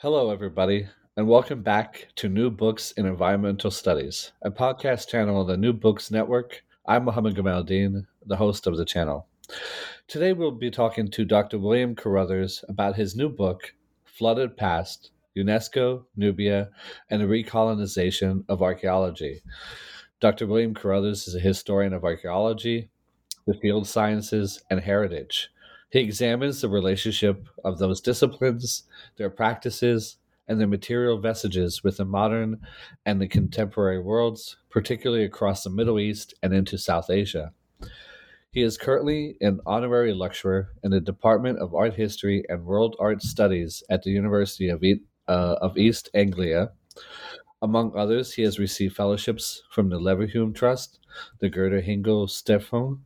Hello, everybody, and welcome back to New Books in Environmental Studies, a podcast channel on the New Books Network. I'm Mohammed Gamaldeen, the host of the channel. Today, we'll be talking to Dr. William Carruthers about his new book, Flooded Past UNESCO, Nubia, and the Recolonization of Archaeology. Dr. William Carruthers is a historian of archaeology, the field sciences, and heritage. He examines the relationship of those disciplines, their practices, and their material vestiges with the modern and the contemporary worlds, particularly across the Middle East and into South Asia. He is currently an honorary lecturer in the Department of Art History and World Art Studies at the University of, e- uh, of East Anglia. Among others, he has received fellowships from the Leverhulme Trust, the Gerda Henkel Stiftung,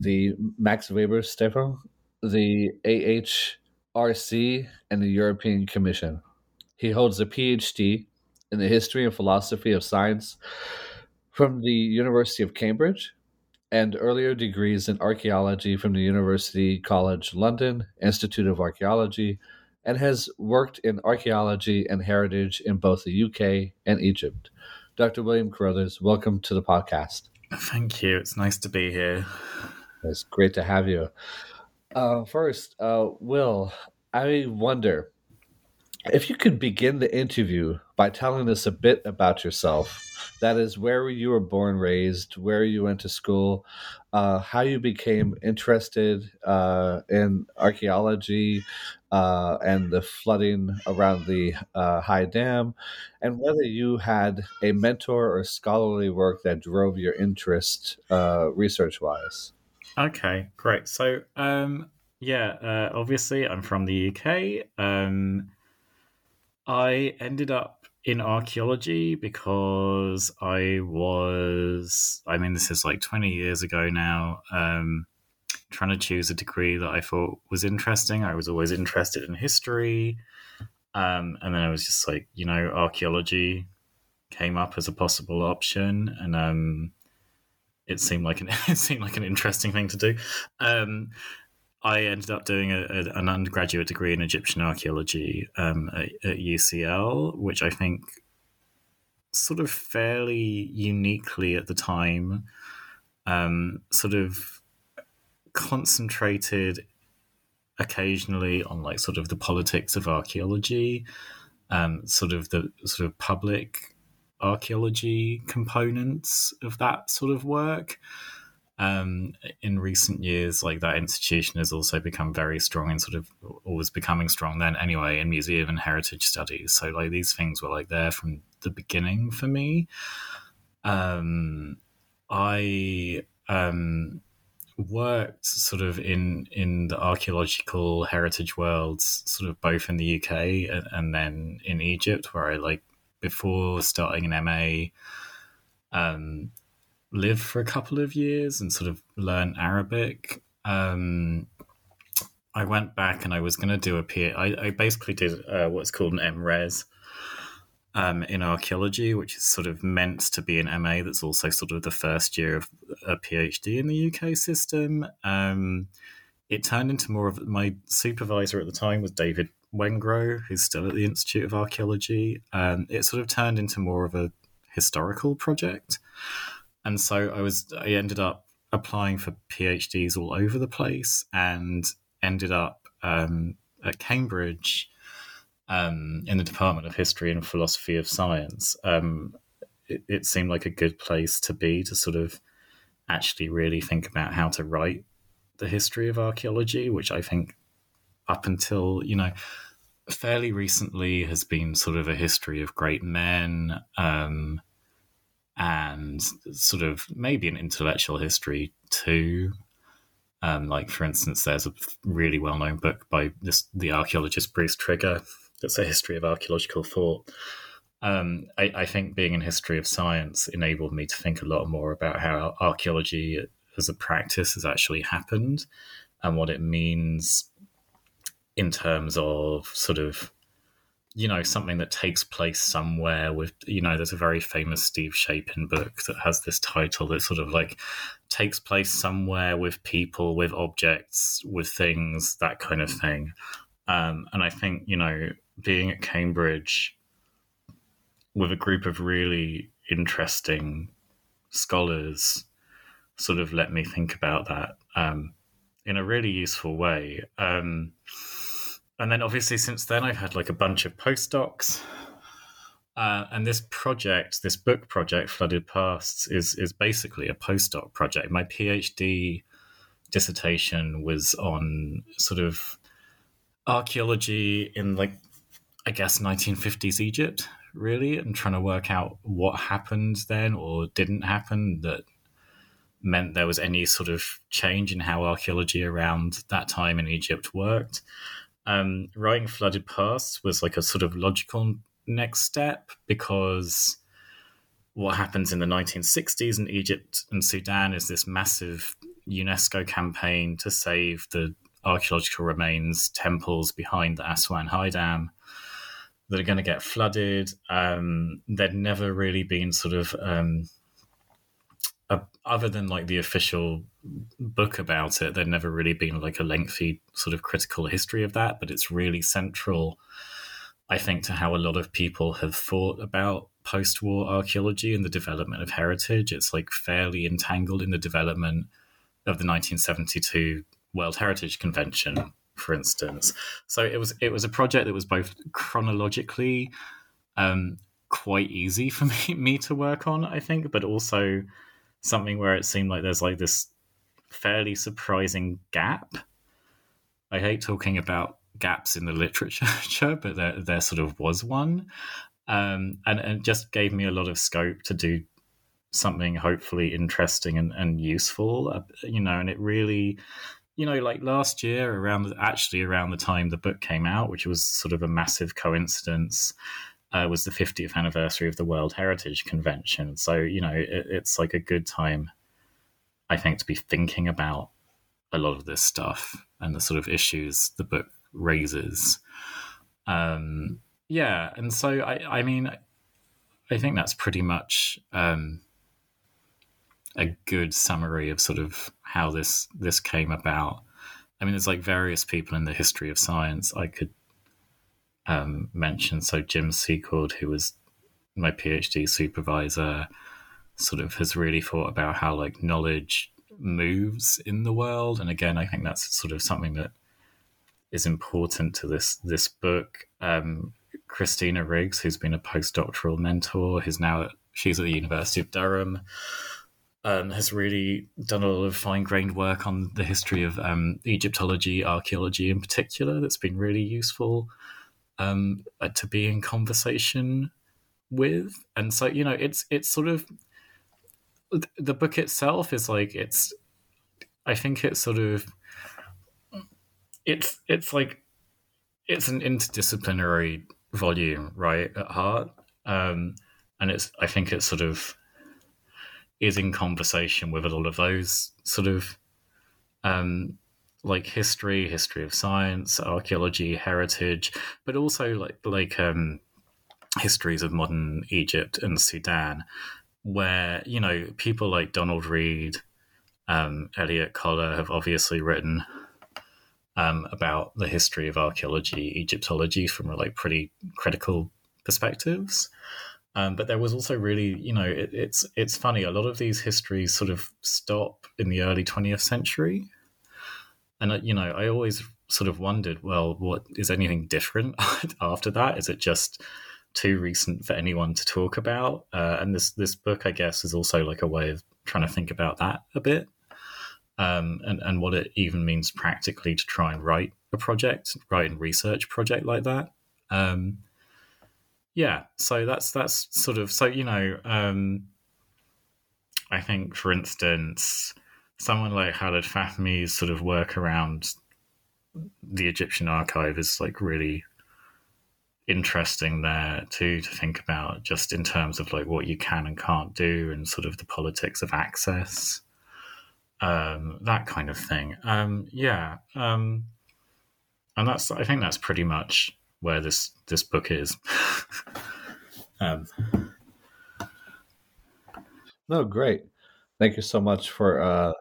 the Max Weber Stiftung, the AHRC, and the European Commission. He holds a PhD in the history and philosophy of science from the University of Cambridge and earlier degrees in archaeology from the University College London Institute of Archaeology and has worked in archaeology and heritage in both the UK and Egypt. Dr. William Carruthers, welcome to the podcast. Thank you. It's nice to be here. It's great to have you. Uh, first, uh, Will, I wonder if you could begin the interview by telling us a bit about yourself. That is, where you were born, raised, where you went to school, uh, how you became interested uh, in archaeology uh, and the flooding around the uh, High Dam, and whether you had a mentor or scholarly work that drove your interest uh, research wise. Okay, great. So, um, yeah, uh, obviously, I'm from the UK. Um, I ended up in archaeology because I was, I mean, this is like 20 years ago now, um, trying to choose a degree that I thought was interesting. I was always interested in history. Um, and then I was just like, you know, archaeology came up as a possible option. And, um, it seemed like an it seemed like an interesting thing to do. Um, I ended up doing a, a, an undergraduate degree in Egyptian archaeology um, at, at, UCL, which I think sort of fairly uniquely at the time um, sort of concentrated occasionally on like sort of the politics of archaeology, um, sort of the sort of public archaeology components of that sort of work. Um, in recent years, like that institution has also become very strong and sort of always becoming strong then anyway in museum and heritage studies. So like these things were like there from the beginning for me. Um, I um, worked sort of in in the archaeological heritage worlds, sort of both in the UK and, and then in Egypt, where I like before starting an MA, um, for a couple of years and sort of learn Arabic. Um, I went back and I was going to do a P. I, I basically did uh, what's called an MRes, um, in archaeology, which is sort of meant to be an MA. That's also sort of the first year of a PhD in the UK system. Um, it turned into more of my supervisor at the time was David Wengrow, who's still at the Institute of Archaeology. Um, it sort of turned into more of a historical project, and so I was I ended up applying for PhDs all over the place and ended up um, at Cambridge um, in the Department of History and Philosophy of Science. Um, it, it seemed like a good place to be to sort of actually really think about how to write the history of archaeology, which I think up until, you know, fairly recently has been sort of a history of great men um, and sort of maybe an intellectual history too. Um, like, for instance, there's a really well known book by this, the archaeologist Bruce Trigger that's a history of archaeological thought. Um, I, I, think being in history of science enabled me to think a lot more about how archaeology as a practice has actually happened and what it means in terms of sort of you know something that takes place somewhere with you know there's a very famous steve shapin book that has this title that sort of like takes place somewhere with people with objects with things that kind of thing. Um, and i think you know being at cambridge with a group of really interesting scholars sort of let me think about that um, in a really useful way. Um, and then obviously since then I've had like a bunch of postdocs. Uh, and this project, this book project, Flooded Pasts, is is basically a postdoc project. My PhD dissertation was on sort of archaeology in like I guess 1950s Egypt, really, and trying to work out what happened then or didn't happen that meant there was any sort of change in how archaeology around that time in Egypt worked um, writing Flooded Pasts was like a sort of logical next step because what happens in the 1960s in Egypt and Sudan is this massive UNESCO campaign to save the archaeological remains temples behind the Aswan High Dam that are going to get flooded. Um, there'd never really been sort of um, other than like the official book about it, there'd never really been like a lengthy sort of critical history of that, but it's really central, I think, to how a lot of people have thought about post war archaeology and the development of heritage. It's like fairly entangled in the development of the 1972 World Heritage Convention, for instance. So it was it was a project that was both chronologically um, quite easy for me, me to work on, I think, but also something where it seemed like there's like this fairly surprising gap. I hate talking about gaps in the literature, but there, there sort of was one. Um, and, and just gave me a lot of scope to do something hopefully interesting and, and useful, uh, you know, and it really, you know, like last year around, actually around the time the book came out, which was sort of a massive coincidence, uh, was the 50th anniversary of the World Heritage Convention. So, you know, it, it's like a good time, I think, to be thinking about a lot of this stuff and the sort of issues the book raises. Um, yeah. And so, I, I mean, I think that's pretty much um, a good summary of sort of how this this came about. I mean, there's like various people in the history of science I could um, mentioned. So Jim Secord, who was my PhD supervisor, sort of has really thought about how like knowledge moves in the world. And again, I think that's sort of something that is important to this this book. Um, Christina Riggs, who's been a postdoctoral mentor, who's now she's at the University of Durham. Um, has really done a lot of fine grained work on the history of um, Egyptology, archaeology in particular. That's been really useful um, uh, to be in conversation with. And so, you know, it's it's sort of the book itself is like it's. I think it's sort of it's it's like it's an interdisciplinary volume, right, at heart. Um, and it's I think it's sort of is in conversation with a lot of those sort of um, like history, history of science, archaeology, heritage, but also like like um, histories of modern Egypt and Sudan, where you know people like Donald Reid, um, Elliott Colla have obviously written um, about the history of archaeology, Egyptology from like pretty critical perspectives. Um, but there was also really, you know, it, it's it's funny. A lot of these histories sort of stop in the early 20th century, and uh, you know, I always sort of wondered, well, what is anything different after that? Is it just too recent for anyone to talk about? Uh, and this this book, I guess, is also like a way of trying to think about that a bit, um, and and what it even means practically to try and write a project, write and research project like that. Um, yeah, so that's that's sort of so you know, um, I think for instance, someone like Khaled Fahmy's sort of work around the Egyptian archive is like really interesting there too to think about just in terms of like what you can and can't do and sort of the politics of access um, that kind of thing um, yeah um, and that's i think that's pretty much where this this book is. um, no, great. Thank you so much for uh,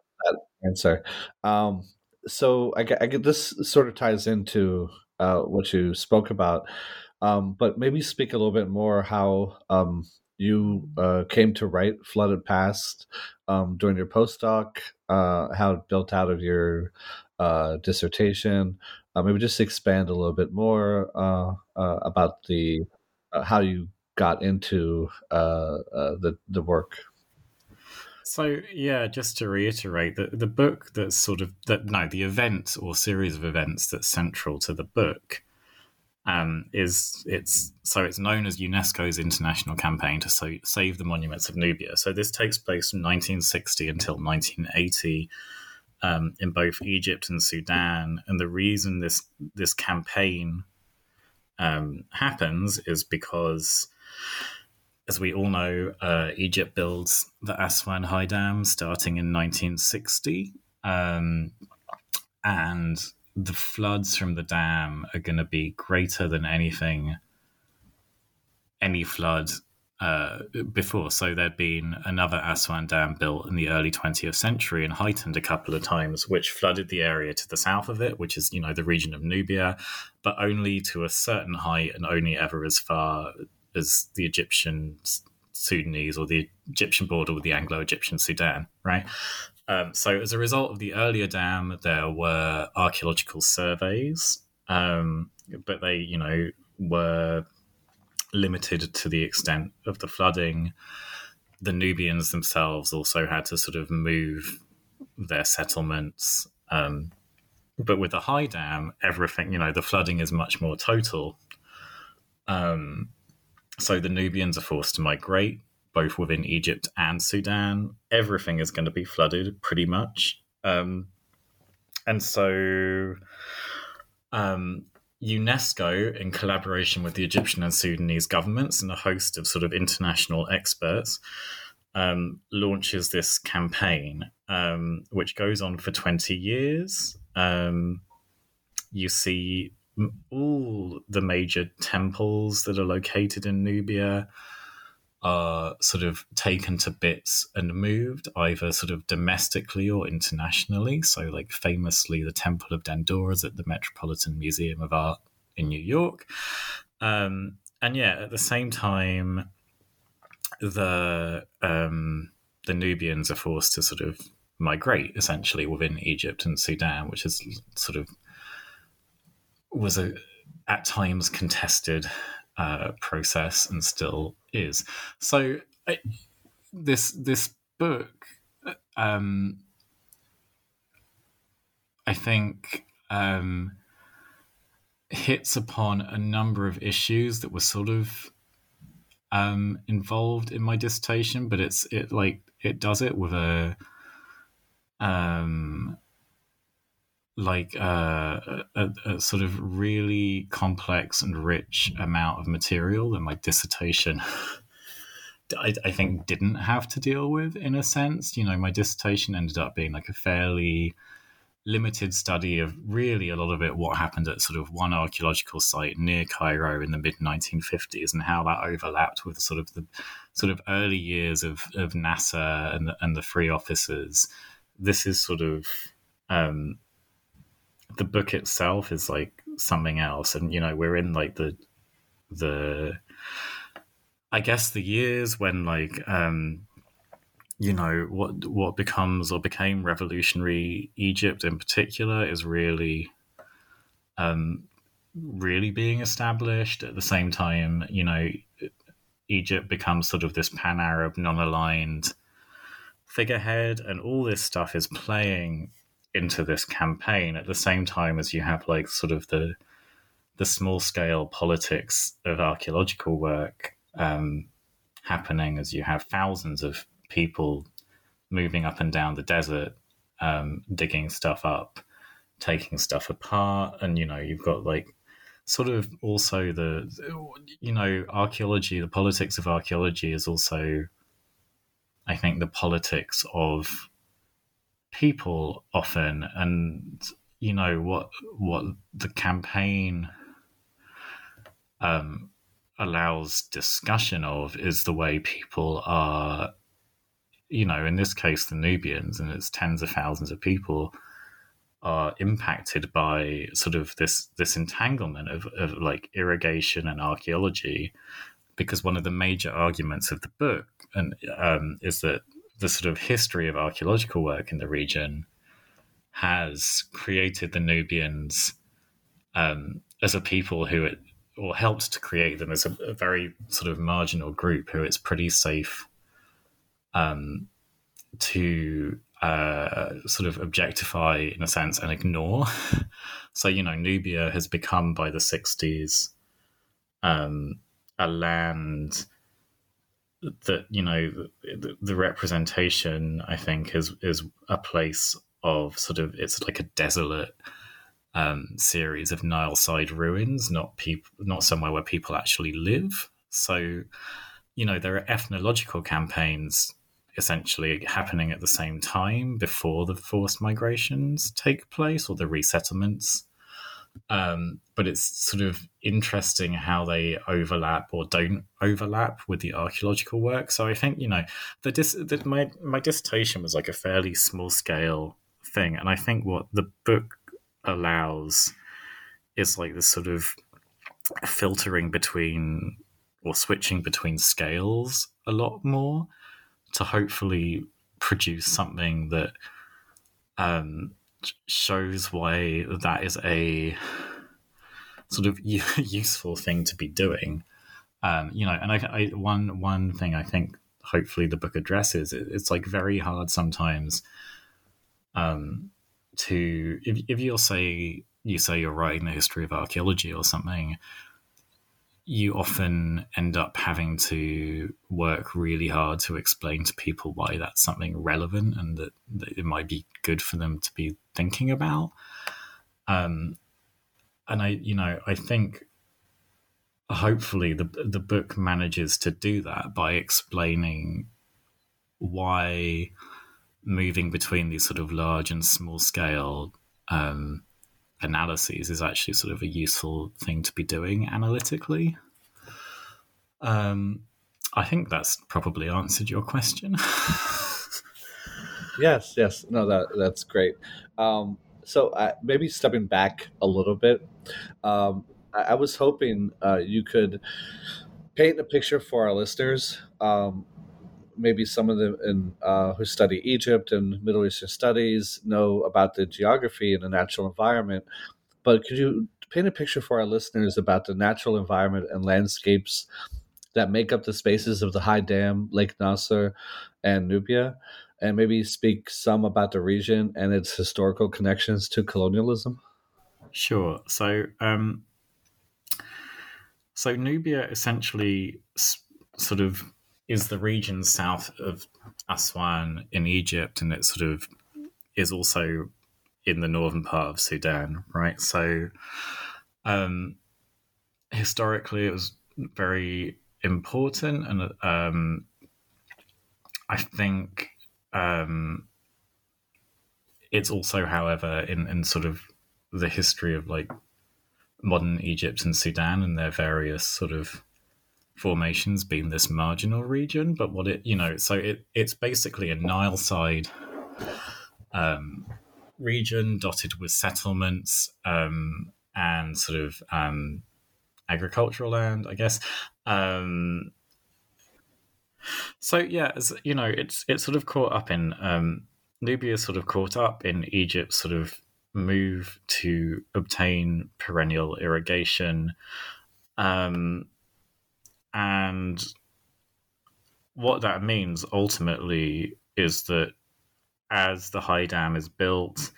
answer. Um, so I I get this sort of ties into uh, what you spoke about, um, but maybe speak a little bit more how um, you uh, came to write Flooded Past um, during your postdoc, uh, how it built out of your uh, dissertation, uh, maybe just expand a little bit more uh, uh, about the how you got into the the work. So yeah, just to reiterate, the the book that's sort of that no, the event or series of events that's central to the book um, is it's so it's known as UNESCO's international campaign to so, save the monuments of Nubia. So this takes place from 1960 until 1980 um, in both Egypt and Sudan. And the reason this this campaign um, happens is because, as we all know, uh, Egypt builds the Aswan High Dam starting in 1960, um, and the floods from the dam are going to be greater than anything any flood uh, before. So there'd been another Aswan Dam built in the early 20th century and heightened a couple of times, which flooded the area to the south of it, which is, you know, the region of Nubia, but only to a certain height and only ever as far as the Egyptian Sudanese or the Egyptian border with the Anglo Egyptian Sudan, right? Um, so as a result of the earlier dam, there were archaeological surveys, um, but they, you know, were limited to the extent of the flooding. The Nubians themselves also had to sort of move their settlements. Um, but with the high dam, everything, you know, the flooding is much more total. Um, so the Nubians are forced to migrate both within Egypt and Sudan. Everything is going to be flooded pretty much. Um, and so um, UNESCO, in collaboration with the Egyptian and Sudanese governments and a host of sort of international experts, um, launches this campaign, um, which goes on for 20 years. Um, you see all the major temples that are located in Nubia are sort of taken to bits and moved either sort of domestically or internationally. So, like famously, the Temple of Dendur is at the Metropolitan Museum of Art in New York. Um, and yeah, at the same time, the um, the Nubians are forced to sort of migrate essentially within Egypt and Sudan, which is sort of was a at times contested uh, process and still is. So I, this this book, um, I think, um, hits upon a number of issues that were sort of um, involved in my dissertation, but it's it like it does it with a um like uh, a, a, sort of really complex and rich amount of material that my dissertation I, I, think didn't have to deal with in a sense you know my dissertation ended up being like a fairly limited study of really a lot of it what happened at sort of one archaeological site near Cairo in the mid 1950s and how that overlapped with sort of the sort of early years of, of Nasser and the, and the free officers. This is sort of um, the book itself is like something else, and you know we're in like the the I guess the years when like um, you know what what becomes or became revolutionary Egypt in particular is really um, really being established. At the same time you know Egypt becomes sort of this pan Arab non aligned figurehead and all this stuff is playing into this campaign at the same time as you have like sort of the the small scale politics of archaeological work um, happening as you have thousands of people moving up and down the desert, um, digging stuff up, taking stuff apart, and you know you've got like sort of also the you know archaeology, the politics of archaeology is also, I think, the politics of people often, and you know what what the campaign um, allows discussion of is the way people are you know, in this case, the Nubians, and it's tens of thousands of people are impacted by sort of this this entanglement of, of like irrigation and archaeology, because one of the major arguments of the book and um, is that the sort of history of archaeological work in the region has created the Nubians um, as a people who it or helped to create them as a, a very sort of marginal group who it's pretty safe um, to uh, sort of objectify in a sense and ignore. so, you know, Nubia has become by the 60s um, a land that, you know, the, the, representation, I think, is, is a place of sort of, it's like a desolate um, series of Nile side ruins, not people, not somewhere where people actually live. So, you know, there are ethnological campaigns essentially happening at the same time before the forced migrations take place or the resettlements. Um, but it's sort of interesting how they overlap or don't overlap with the archaeological work. So I think you know the, dis- the my my dissertation was like a fairly small scale thing, and I think what the book allows is like this sort of filtering between or switching between scales a lot more to hopefully produce something that um, shows why that is a sort of useful thing to be doing. Um, you know, and I, I, one one thing I think hopefully the book addresses it, it's like very hard sometimes um, to if if you'll say you say you're writing the history of archaeology or something you often end up having to work really hard to explain to people why that's something relevant and that, that it might be good for them to be thinking about. Um, and I, you know, I think hopefully the the book manages to do that by explaining why moving between these sort of large and small scale um, analyses is actually sort of a useful thing to be doing analytically. Um, I think that's probably answered your question. yes, yes, no, that that's great. Um, so uh, maybe stepping back a little bit, um, I, I, was hoping uh, you could paint a picture for our listeners. Um, maybe some of them in, uh, who study Egypt and Middle Eastern studies know about the geography and the natural environment. But could you paint a picture for our listeners about the natural environment and landscapes that make up the spaces of the High Dam, Lake Nasser, and Nubia, and maybe speak some about the region and its historical connections to colonialism? Sure. So, um, so Nubia essentially sort of is the region south of Aswan in Egypt, and it sort of is also in the northern part of Sudan, right? So, um, historically, it was very important, and um, I think um, it's also, however, in, in sort of the history of like modern Egypt and Sudan and their various sort of formations been this marginal region. But what it, you know, so it, it's basically a Nile side um, region dotted with settlements um, and sort of um, agricultural land, I guess. Um, so yeah, as, you know, it's it's sort of caught up in um, Nubia, sort of caught up in Egypt's sort of move to obtain perennial irrigation, um, and what that means ultimately is that as the high dam is built,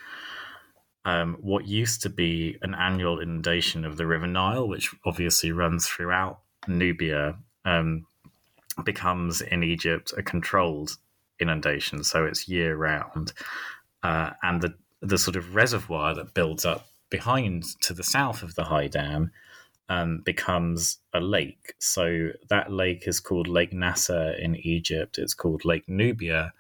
um, what used to be an annual inundation of the River Nile, which obviously runs throughout Nubia, um, becomes in Egypt a controlled inundation, so it's year round, uh, and the the sort of reservoir that builds up behind to the south of the high dam um, becomes a lake. So that lake is called Lake Nasser in Egypt. It's called Lake Nubia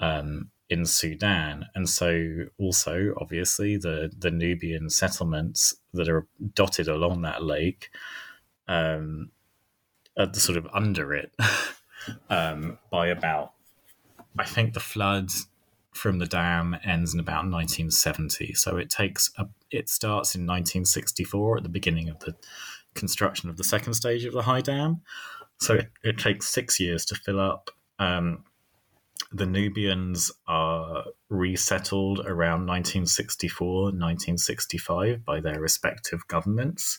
um, in Sudan, and so also obviously the the Nubian settlements that are dotted along that lake um, are sort of under it um, by about I think the floods from the dam ends in about 1970. So it takes a, it starts in 1964 at the beginning of the construction of the second stage of the high dam. So it, it takes six years to fill up. Um, the Nubians are resettled around 1964, 1965 by their respective governments.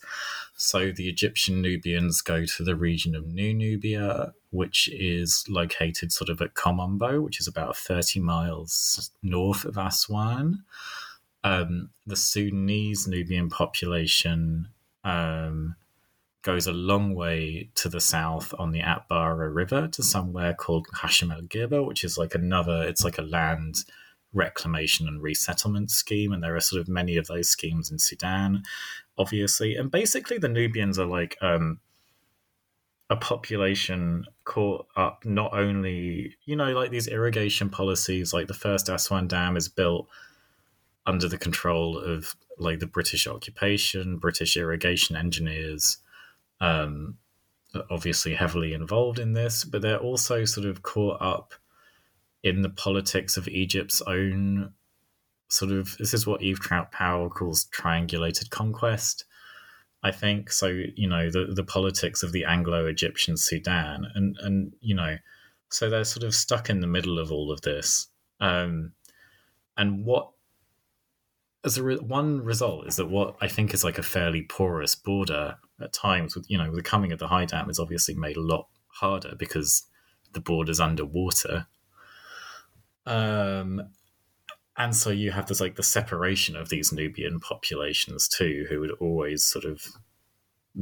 So the Egyptian Nubians go to the region of New Nubia, which is Located sort of at Kom Ombo, which is about 30 miles north of Aswan. Um, the Sudanese Nubian population um, goes a long way to the south on the Atbara River to somewhere called Khashm el Girba, which is like another, it's like a land reclamation and resettlement scheme. And there are sort of many of those schemes in Sudan, obviously. And basically, the Nubians are like um, a population caught up not only, you know, like these irrigation policies, like the first Aswan Dam is built under the control of like the British occupation, British irrigation engineers um, obviously heavily involved in this, but they're also sort of caught up in the politics of Egypt's own sort of. This is what Eve Troutt Powell calls triangulated conquest. I think so. You know the the politics of the Anglo-Egyptian Sudan, and and you know, so they're sort of stuck in the middle of all of this. Um, and what as a re- one result is that what I think is like a fairly porous border at times with you know the coming of the high dam is obviously made a lot harder because the border's underwater. Um and so you have this like the separation of these nubian populations too who had always sort of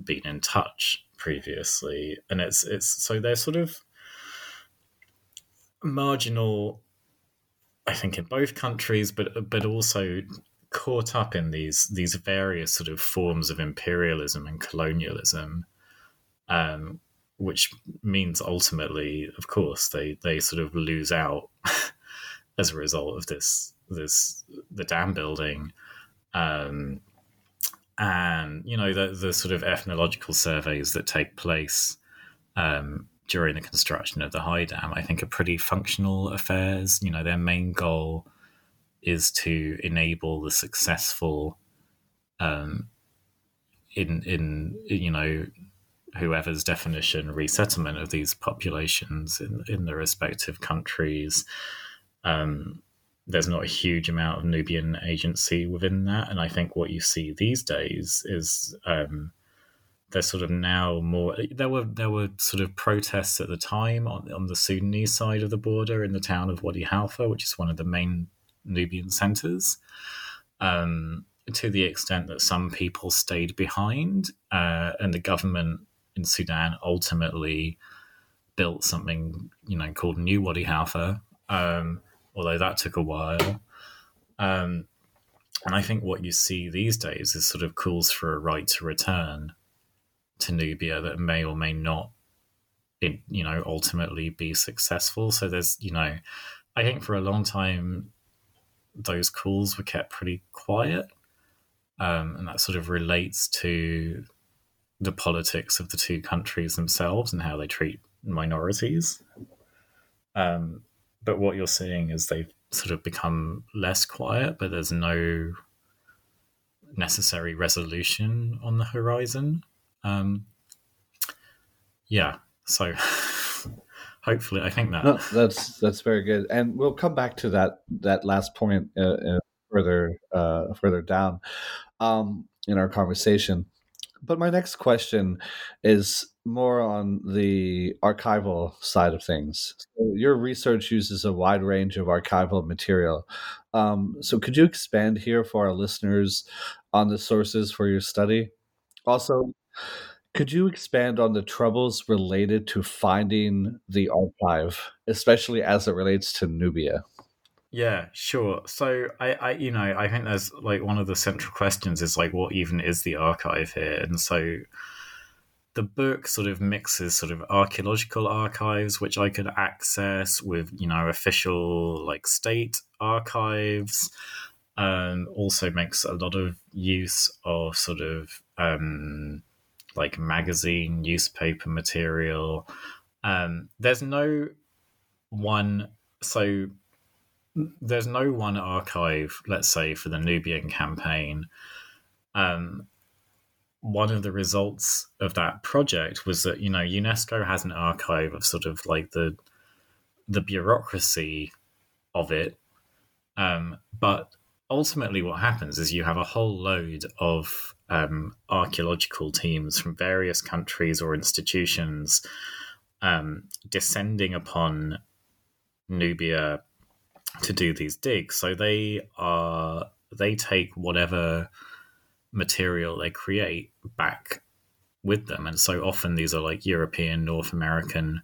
been in touch previously. And it's it's so they're sort of marginal i think in both countries but but also caught up in these these various sort of forms of imperialism and colonialism, um, which means ultimately, of course, they they sort of lose out as a result of this this the dam building. Um, and you know the the sort of ethnological surveys that take place um, during the construction of the high dam, I think, are pretty functional affairs. You know, their main goal is to enable the successful um, in in you know whoever's definition resettlement of these populations in in the respective countries. Um, there's not a huge amount of Nubian agency within that, and I think what you see these days is um, there's sort of now more. There were there were sort of protests at the time on on the Sudanese side of the border in the town of Wadi Halfa, which is one of the main Nubian centers. Um, to the extent that some people stayed behind, uh, and the government in Sudan ultimately built something, you know, called New Wadi Halfa, um, although that took a while. Um, and I think what you see these days is sort of calls for a right to return to Nubia that may or may not, you know, ultimately be successful. So there's, you know, I think for a long time those calls were kept pretty quiet. Um, and that sort of relates to the politics of the two countries themselves and how they treat minorities. Um, but what you're seeing is they've sort of become less quiet, but there's no necessary resolution on the horizon. Um, yeah, so hopefully, I think that no, that's that's very good, and we'll come back to that that last point uh, uh, further uh, further down um, in our conversation. But my next question is more on the archival side of things. So your research uses a wide range of archival material. Um, so could you expand here for our listeners on the sources for your study? Also, could you expand on the troubles related to finding the archive, especially as it relates to Nubia? Yeah, sure. So I, I, you know, I think there's like one of the central questions is like, what even is the archive here? And so the book sort of mixes sort of archaeological archives, which I could access with, you know, official like state archives, and also makes a lot of use of sort of um, like magazine, newspaper material. Um, there's no one, so there's no one archive, let's say, for the Nubian campaign. Um, one of the results of that project was that you know UNESCO has an archive of sort of like the the bureaucracy of it, um, but ultimately what happens is you have a whole load of um, archaeological teams from various countries or institutions um, descending upon Nubia to do these digs. So they are they take whatever material they create back with them, and so often these are like European, North American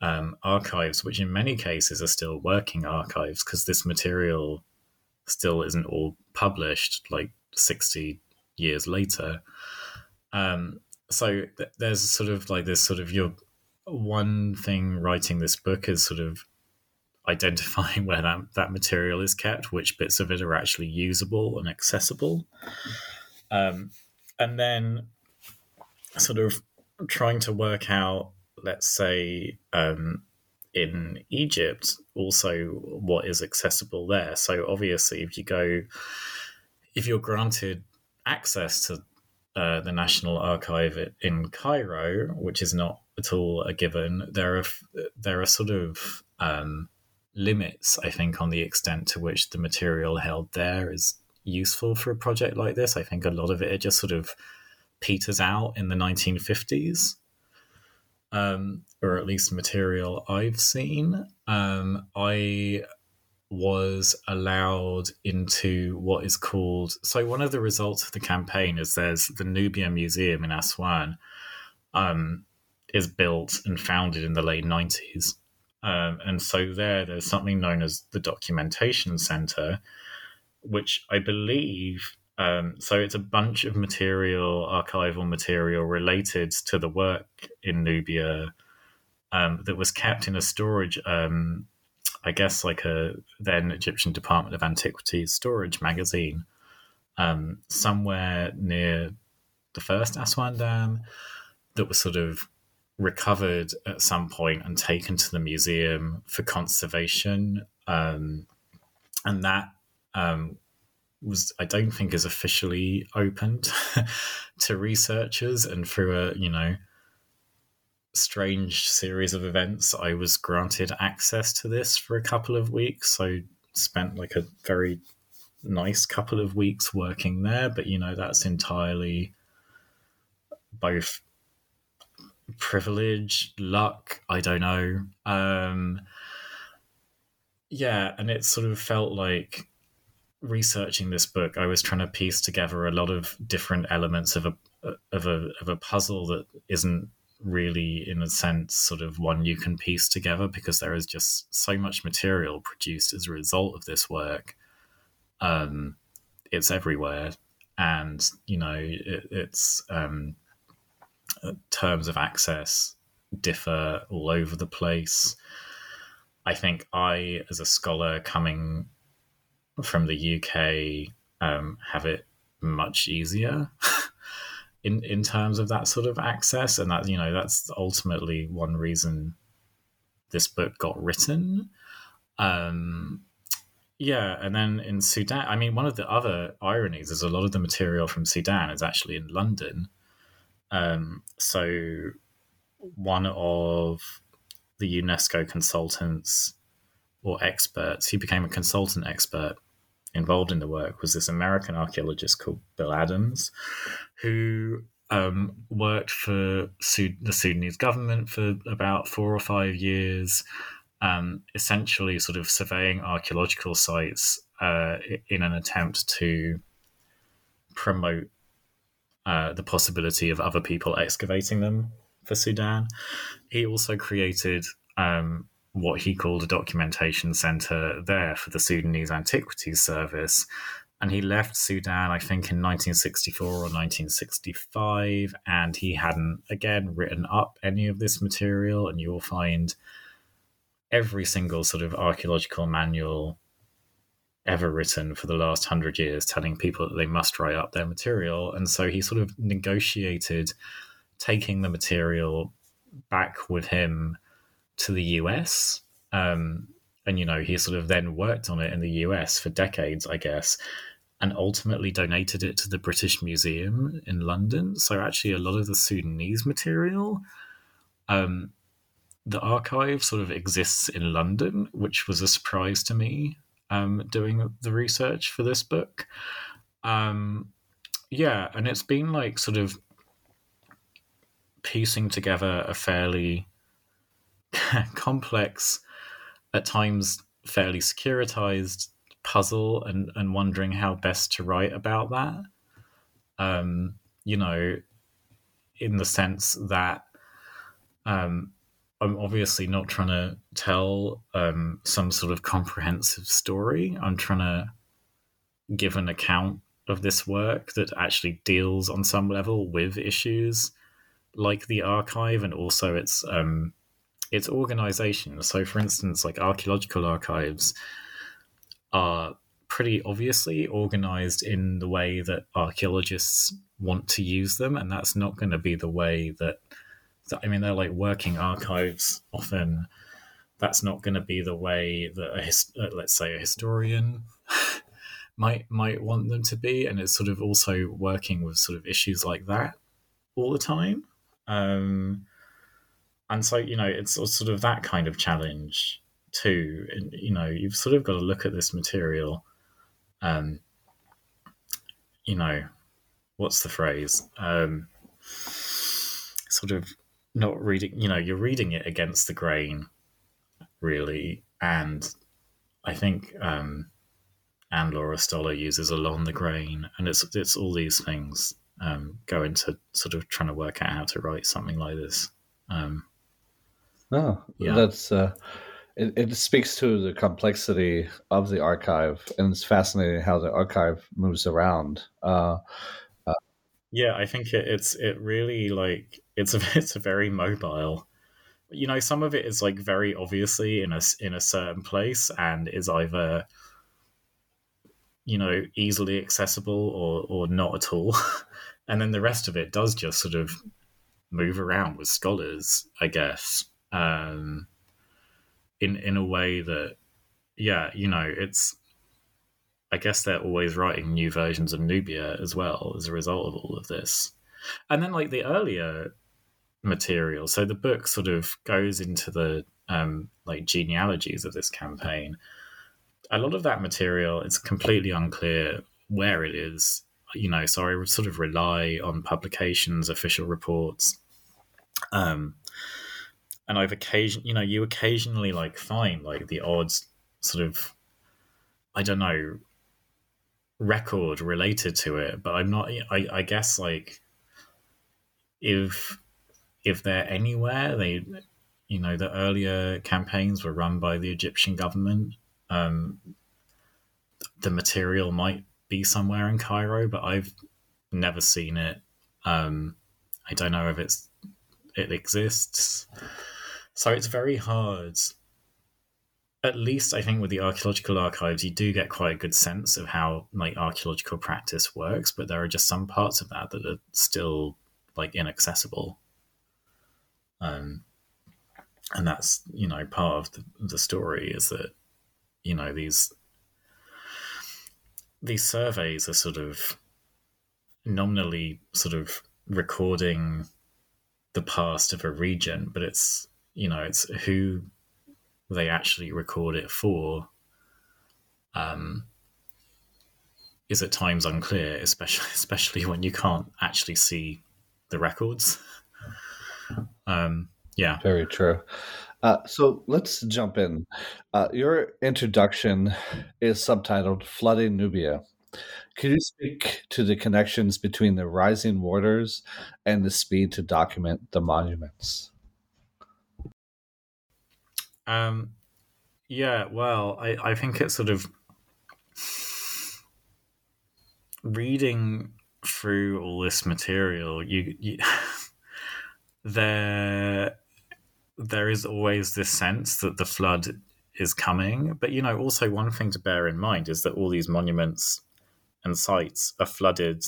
um, archives, which in many cases are still working archives because this material still isn't all published like 60 years later. Um, so th- there's sort of like this sort of your one thing writing this book is sort of identifying where that, that material is kept, which bits of it are actually usable and accessible. Um, and then sort of trying to work out, let's say, um, in Egypt, also what is accessible there. So obviously, if you go, if you're granted access to uh, the National Archive in Cairo, which is not at all a given, there are there are sort of um, limits, I think, on the extent to which the material held there is useful for a project like this. I think a lot of it, it just sort of peters out in the 1950s um, or at least material I've seen. Um, I was allowed into what is called so one of the results of the campaign is there's the Nubia Museum in Aswan um, is built and founded in the late 90s. Um, and so there, there's something known as the Documentation Center, which I believe um, so it's a bunch of material, archival material related to the work in Nubia um, that was kept in a storage, um, I guess, like a then Egyptian Department of Antiquities storage magazine um, somewhere near the first Aswan Dam that was sort of recovered at some point and taken to the museum for conservation. Um, and that um, was I don't think is officially opened to researchers, and through a you know strange series of events, I was granted access to this for a couple of weeks. So spent like a very nice couple of weeks working there, but you know that's entirely both privilege, luck. I don't know. Um, yeah, and it sort of felt like researching this book, I was trying to piece together a lot of different elements of a of a of a puzzle that isn't really, in a sense, sort of one you can piece together because there is just so much material produced as a result of this work. Um, it's everywhere, and you know, it, it's um, uh, terms of access differ all over the place. I think I, as a scholar coming from the UK um, have it much easier in in terms of that sort of access, and that you know that's ultimately one reason this book got written. Um, yeah, and then in Sudan, I mean, one of the other ironies is a lot of the material from Sudan is actually in London. Um, so one of the UNESCO consultants or experts, he became a consultant expert involved in the work, was this American archaeologist called Bill Adams, who um, worked for Sud- the Sudanese government for about four or five years, um, essentially sort of surveying archaeological sites uh, in an attempt to promote uh, the possibility of other people excavating them for Sudan. He also created um, what he called a documentation center there for the Sudanese Antiquities Service. And he left Sudan, I think, in 1964 or 1965. And he hadn't, again, written up any of this material. And you will find every single sort of archaeological manual ever written for the last hundred years telling people that they must write up their material. And so he sort of negotiated taking the material back with him to the US. Um, and, you know, he sort of then worked on it in the US for decades, I guess, and ultimately donated it to the British Museum in London. So, actually, a lot of the Sudanese material, um, the archive sort of exists in London, which was a surprise to me um, doing the research for this book. Um, yeah, and it's been like sort of piecing together a fairly complex, at times fairly securitized puzzle and, and wondering how best to write about that. Um, you know, in the sense that um, I'm obviously not trying to tell um, some sort of comprehensive story. I'm trying to give an account of this work that actually deals on some level with issues like the archive and also its um, its organization. So, for instance, like archaeological archives are pretty obviously organized in the way that archaeologists want to use them, and that's not going to be the way that. I mean, they're like working archives often. That's not going to be the way that a uh, let's say a historian might might want them to be, and it's sort of also working with sort of issues like that all the time. Um, and so you know it's sort of that kind of challenge too. And you know you've sort of got to look at this material um you know what's the phrase? Um sort of not reading you know you're reading it against the grain really. And i think um and Laura Stoler uses along the grain and it's it's all these things um, go into sort of trying to work out how to write something like this um, Oh, yeah. That's uh, it, it speaks to the complexity of the archive, and it's fascinating how the archive moves around. Uh, uh, yeah, I think it, it's it really like it's a it's a very mobile. You know, some of it is like very obviously in a in a certain place and is either you know easily accessible or or not at all, and then the rest of it does just sort of move around with scholars, I guess um, in in a way that, yeah, you know, it's. I guess they're always writing new versions of Nubia as well as a result of all of this, and then like the earlier material. So the book sort of goes into the um, like genealogies of this campaign. A lot of that material it's completely unclear where it is. You know, so I sort of rely on publications, official reports, um, and I've occasion, you know, you occasionally like find like the odds sort of, I don't know, record related to it, but I'm not. I, I guess like if if they're anywhere, they, you know, the earlier campaigns were run by the Egyptian government. Um, the material might be somewhere in Cairo, but I've never seen it. Um, I don't know if it's it exists. So it's very hard at least I think with the archaeological archives, you do get quite a good sense of how like archaeological practice works, but there are just some parts of that that are still like inaccessible. Um, and that's you know part of the, the story is that you know these these surveys are sort of nominally sort of recording the past of a region, but it's you know it's who they actually record it for um, is at times unclear, especially especially when you can't actually see the records. Um, yeah, very true. Uh, so let's jump in. Uh, your introduction is subtitled "Flooding Nubia." Could you speak to the connections between the rising waters and the speed to document the monuments? Um, yeah, well, I, I think it's sort of reading through all this material. You, you there, there is always this sense that the flood is coming, but you know, also one thing to bear in mind is that all these monuments and sites are flooded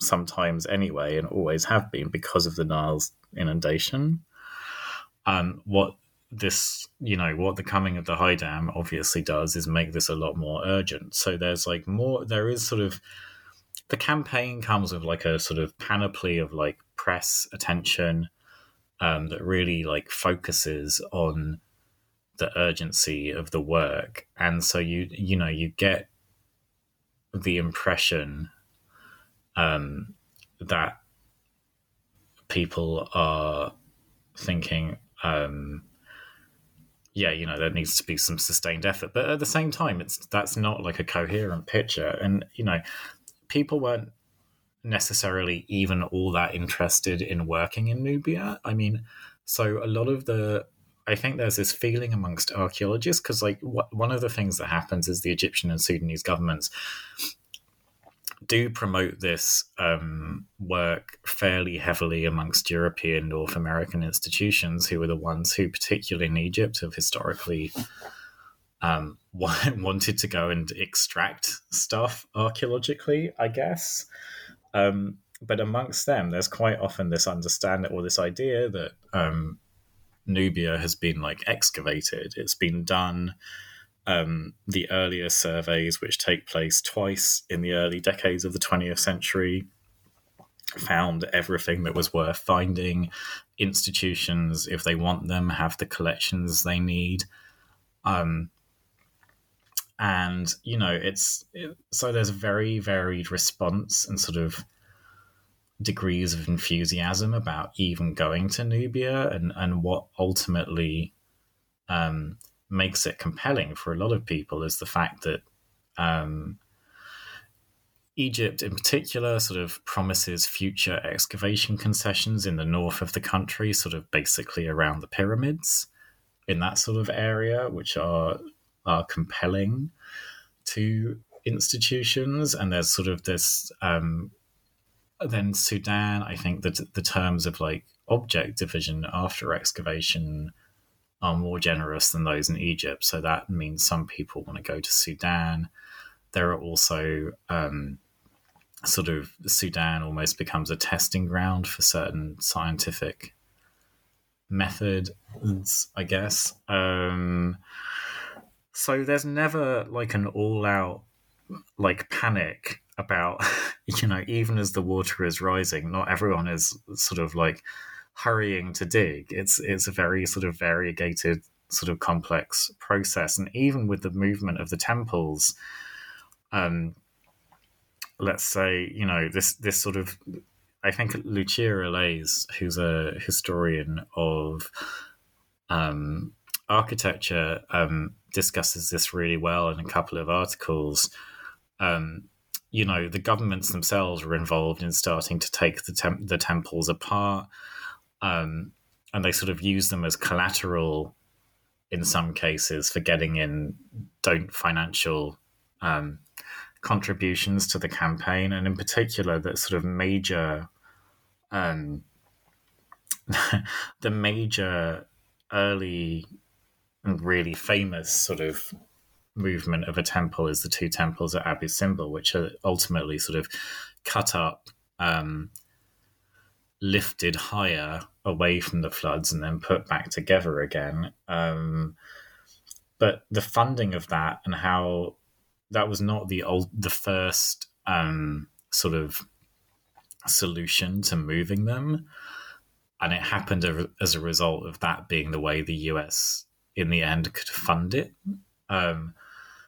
sometimes anyway, and always have been because of the Nile's inundation. Um, what this, you know, what the coming of the high dam obviously does is make this a lot more urgent. So there's like more, there is sort of, the campaign comes with like a sort of panoply of like press attention um, that really like focuses on the urgency of the work. And so you, you know, you get the impression um, that people are thinking, um, yeah, you know, there needs to be some sustained effort. But at the same time, it's that's not like a coherent picture. And, you know, people weren't necessarily even all that interested in working in Nubia. I mean, so a lot of the I think there's this feeling amongst archaeologists because, like, wh- one of the things that happens is the Egyptian and Sudanese governments do promote this um, work fairly heavily amongst European, North American institutions, who are the ones who, particularly in Egypt, have historically um, wanted to go and extract stuff archaeologically, I guess. Um, but amongst them, there's quite often this understanding or this idea that um, Nubia has been like excavated. It's been done um, the earlier surveys, which take place twice in the early decades of the 20th century, found everything that was worth finding. Institutions, if they want them, have the collections they need. Um, and, you know, it's it, so there's a very varied response and sort of degrees of enthusiasm about even going to Nubia and, and what ultimately um, makes it compelling for a lot of people is the fact that um, Egypt, in particular, sort of promises future excavation concessions in the north of the country, sort of basically around the pyramids in that sort of area, which are are compelling to institutions. And there's sort of this. Um, then Sudan, I think that the terms of like object division after excavation are more generous than those in Egypt. So that means some people want to go to Sudan. There are also um, sort of Sudan almost becomes a testing ground for certain scientific methods, I guess. Um, so there's never like an all out like panic about, you know, even as the water is rising, not everyone is sort of like hurrying to dig. It's it's a very sort of variegated, sort of complex process, and even with the movement of the temples, um, let's say you know this this sort of, I think Lucia Allais, who's a historian of um, architecture, um, discusses this really well in a couple of articles. Um, you know, the governments themselves were involved in starting to take the, temp- the temples apart um, and they sort of use them as collateral in some cases for getting in don't financial um, contributions to the campaign, and in particular, that sort of major, um, the major early and really famous sort of movement of a temple is the two temples at Abu Simbel, which are ultimately sort of cut up, um, lifted higher away from the floods, and then put back together again. Um, but the funding of that and how that was not the old, the first um, sort of solution to moving them, and it happened as a result of that being the way the US in the end could fund it. Um,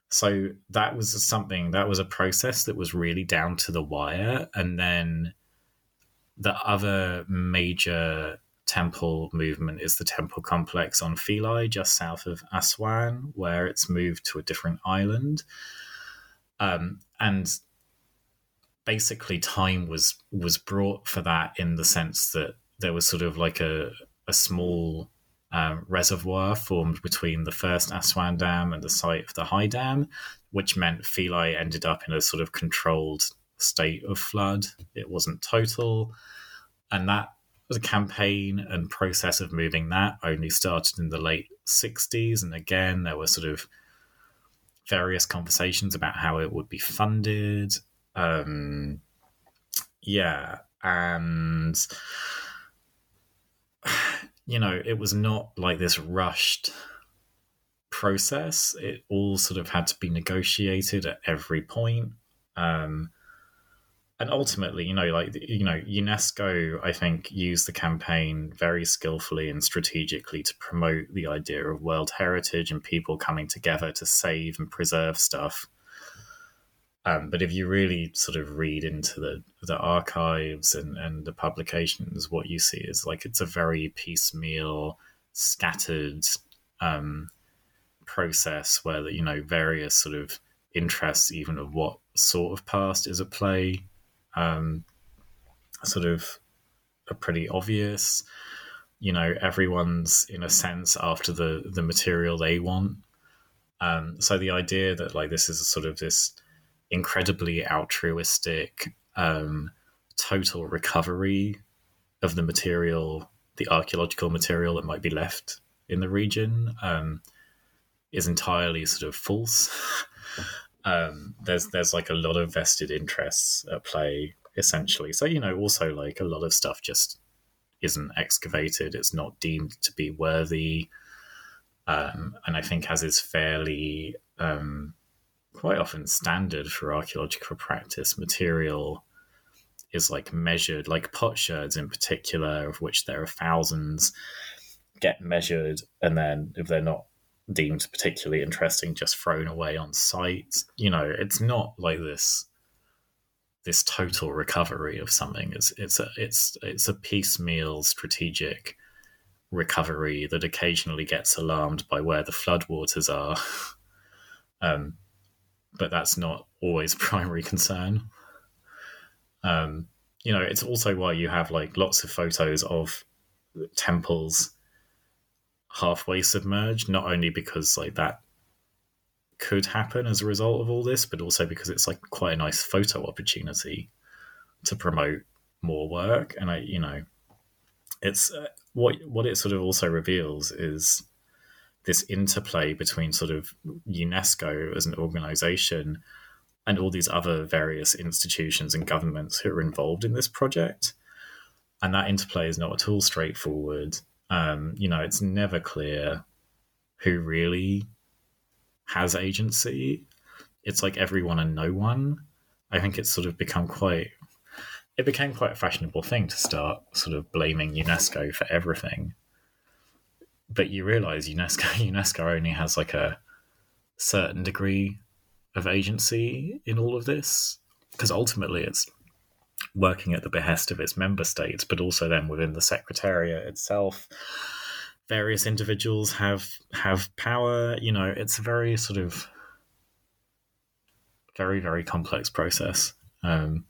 so that was something that was a process that was really down to the wire. And then the other major temple movement is the temple complex on Philae, just south of Aswan, where it's moved to a different island. Um, and basically, time was was brought for that in the sense that there was sort of like a a small um, reservoir formed between the first Aswan Dam and the site of the High Dam, which meant Philae ended up in a sort of controlled state of flood. It wasn't total. And that the campaign and process of moving that only started in the late 60s. And again, there were sort of various conversations about how it would be funded. Um, yeah. And you know, it was not like this rushed process. It all sort of had to be negotiated at every point. Um, and ultimately, you know, like you know, UNESCO, I think, used the campaign very skillfully and strategically to promote the idea of World Heritage and people coming together to save and preserve stuff. Um, but if you really sort of read into the the archives and, and the publications, what you see is like it's a very piecemeal, scattered um, process where you know various sort of interests, even of what sort of past is at play, um, sort of are pretty obvious. You know, everyone's in a sense after the the material they want. Um, so the idea that like this is sort of this incredibly altruistic um, total recovery of the material, the archaeological material that might be left in the region, um, is entirely sort of false. um, there's there's like a lot of vested interests at play, essentially. So you know, also like a lot of stuff just isn't excavated. It's not deemed to be worthy, um, and I think as is fairly um, quite often standard for archaeological practice material is like measured, like potsherds in particular, of which there are thousands, get measured, and then if they're not deemed particularly interesting, just thrown away on site. You know, it's not like this this total recovery of something. It's it's a it's it's a piecemeal strategic recovery that occasionally gets alarmed by where the floodwaters are. um, but that's not always primary concern. Um, you know, it's also why you have like lots of photos of temples halfway submerged, not only because like that could happen as a result of all this, but also because it's like quite a nice photo opportunity to promote more work. And I, you know, it's uh, what what it sort of also reveals is this interplay between sort of UNESCO as an organization and all these other various institutions and governments who are involved in this project. And that interplay is not at all straightforward. Um, you know, it's never clear who really has agency. It's like everyone and no one. I think it's sort of become quite it became quite a fashionable thing to start sort of blaming UNESCO for everything but you realize UNESCO UNESCO only has like a certain degree of agency in all of this because ultimately it's working at the behest of its member states, but also then within the secretariat itself, various individuals have have power. You know, it's a very sort of very very complex process. Um,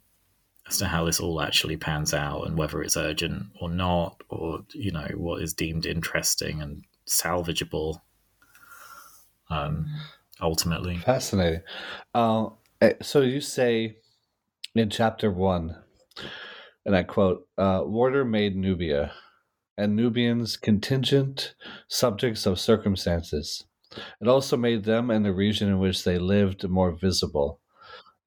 as to how this all actually pans out and whether it's urgent or not, or you know what is deemed interesting and salvageable. Um, ultimately, fascinating. Uh, eh, so you say in chapter one, and I quote: uh, "Warder made Nubia." and Nubians contingent subjects of circumstances. It also made them and the region in which they lived more visible.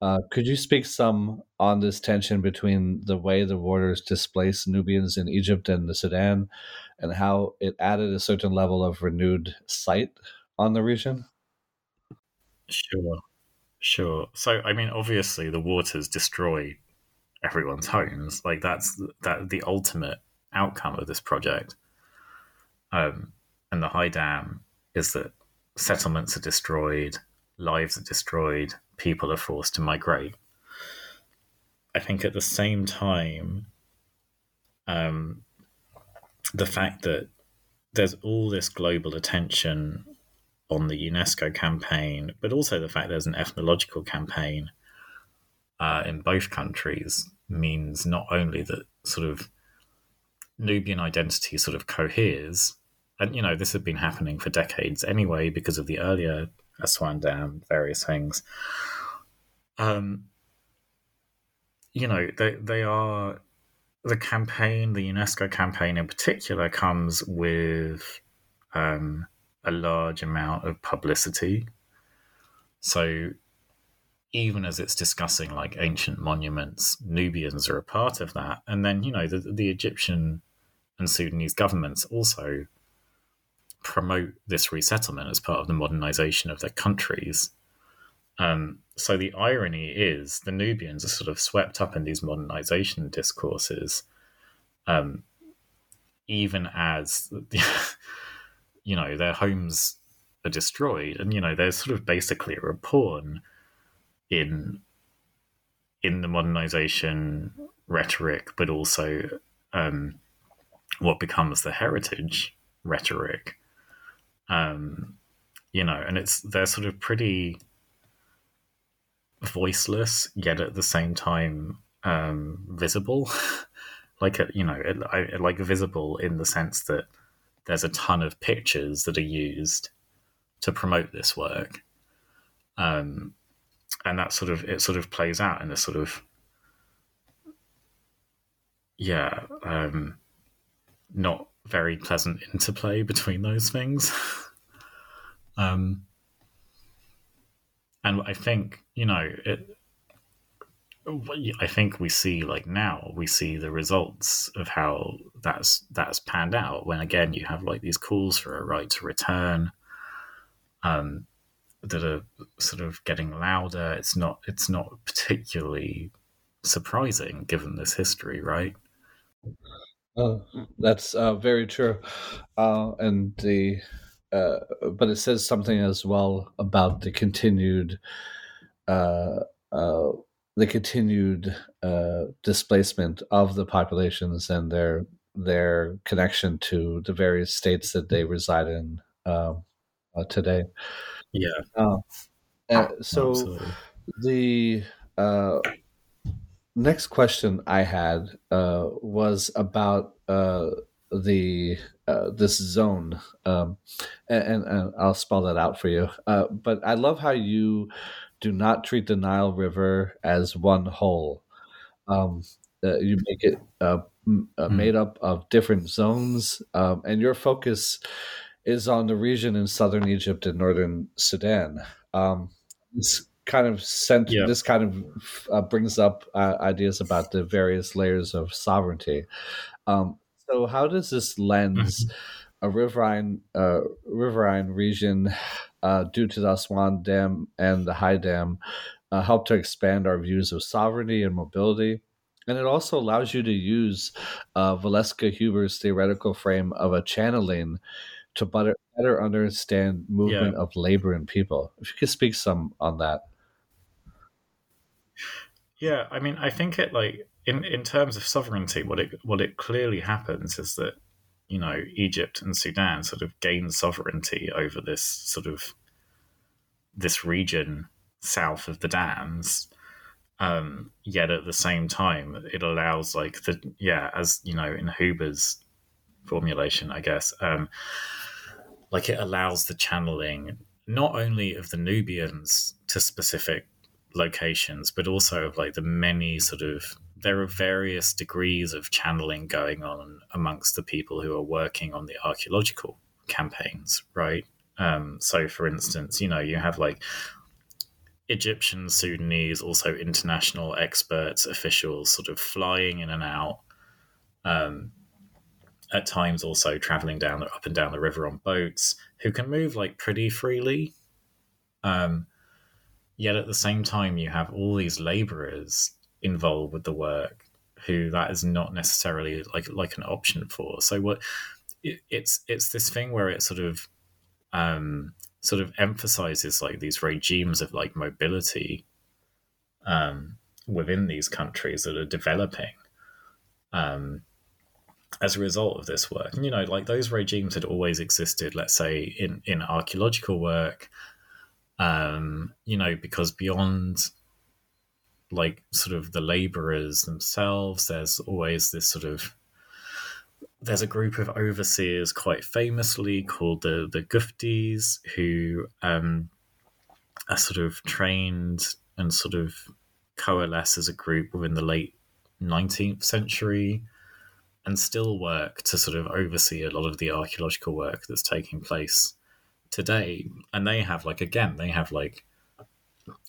Uh, could you speak some on this tension between the way the warders displaced Nubians in Egypt and the Sudan and how it added a certain level of renewed sight on the region? Sure, sure. So, I mean, obviously, the waters destroy everyone's homes. Like that's that the ultimate outcome of this project. Um, and the high dam is that settlements are destroyed, lives are destroyed, people are forced to migrate. I think at the same time, um, the fact that there's all this global attention on the UNESCO campaign, but also the fact there's an ethnological campaign uh, in both countries means not only that sort of Nubian identity sort of coheres, and you know this had been happening for decades anyway because of the earlier Aswan Dam, various things. Um, you know they they are the campaign, the UNESCO campaign in particular, comes with um, a large amount of publicity. So even as it's discussing like ancient monuments, Nubians are a part of that. And then, you know, the, the Egyptian and Sudanese governments also promote this resettlement as part of the modernization of their countries. Um, so the irony is the Nubians are sort of swept up in these modernization discourses, um, even as you know their homes are destroyed, and you know they're sort of basically a pawn in in the modernization rhetoric, but also um, what becomes the heritage rhetoric. Um, you know, and it's they're sort of pretty voiceless, yet at the same time um, visible. like you know, it, I, like visible in the sense that there's a ton of pictures that are used to promote this work. Um, and that sort of it sort of plays out in a sort of yeah um, not very pleasant interplay between those things. Um, and i think you know it I think we see like now we see the results of how that's that's panned out. When again you have like these calls for a right to return um, that are sort of getting louder. It's not it's not particularly surprising given this history, right? Uh, that's uh, very true, uh, and the uh, but it says something as well about the continued uh, uh, the continued displacement of the populations and their their connection to the various states that they reside in today. Yeah. Uh, uh, so Absolutely. the uh, next question I had uh, was about uh, the uh, this zone, um, and, and, I'll spell that out for you. but I love how you do not treat the Nile River as one whole. Um, you make it mm. made up of different zones, um, and your focus is on the region in southern Egypt and northern Sudan. Um, this kind of sent yeah. this kind of uh, brings up uh, ideas about the various layers of sovereignty. Um, so, how does this lens mm-hmm. a riverine uh, riverine region uh, due to the Aswan Dam and the High Dam uh, help to expand our views of sovereignty and mobility? And it also allows you to use uh, Valeska Huber's theoretical frame of a channeling to better better understand movement yeah. of labor and people. If you could speak some on that. Yeah, I mean, I think it like in in terms of sovereignty, what it what it clearly happens is that you know Egypt and Sudan sort of gain sovereignty over this sort of this region south of the dams. Um, yet at the same time, it allows like the yeah, as you know, in Huber's formulation, I guess, um, like it allows the channeling not only of the Nubians to specific locations, but also of like the many sort of there are various degrees of channeling going on amongst the people who are working on the archaeological campaigns, right? Um, so, for instance, you know, you have like Egyptian, Sudanese, also international experts, officials sort of flying in and out. Um, at times, also traveling down up and down the river on boats, who can move like pretty freely. Um, yet at the same time, you have all these laborers involved with the work who that is not necessarily like like an option for. So what it, it's it's this thing where it sort of um, sort of emphasizes like these regimes of like mobility um, within these countries that are developing um, as a result of this work. And, you know, like those regimes had always existed, let's say, in, in archaeological work, um, you know, because beyond like sort of the laborers themselves, there's always this sort of there's a group of overseers quite famously called the the Guftis who um, are sort of trained and sort of coalesce as a group within the late 19th century and still work to sort of oversee a lot of the archaeological work that's taking place today. And they have like again they have like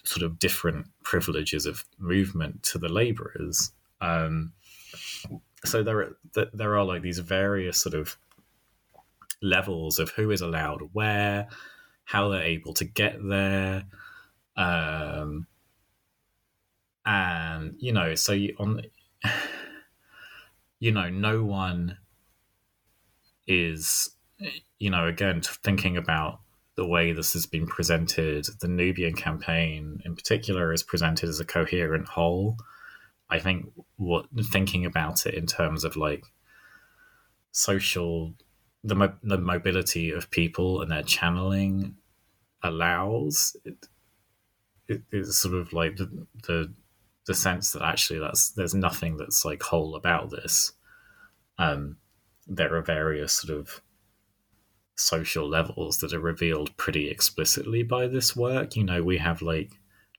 sort of different privileges of movement to the laborers. Um, so there are there are like these various sort of levels of who is allowed where, how they're able to get there, um, and you know, so you, on, you know, no one is, you know, again thinking about the way this has been presented, the Nubian campaign in particular is presented as a coherent whole. I think what thinking about it in terms of like social the mo- the mobility of people and their channeling allows it, it is sort of like the, the the sense that actually that's there's nothing that's like whole about this. Um there are various sort of social levels that are revealed pretty explicitly by this work. You know we have like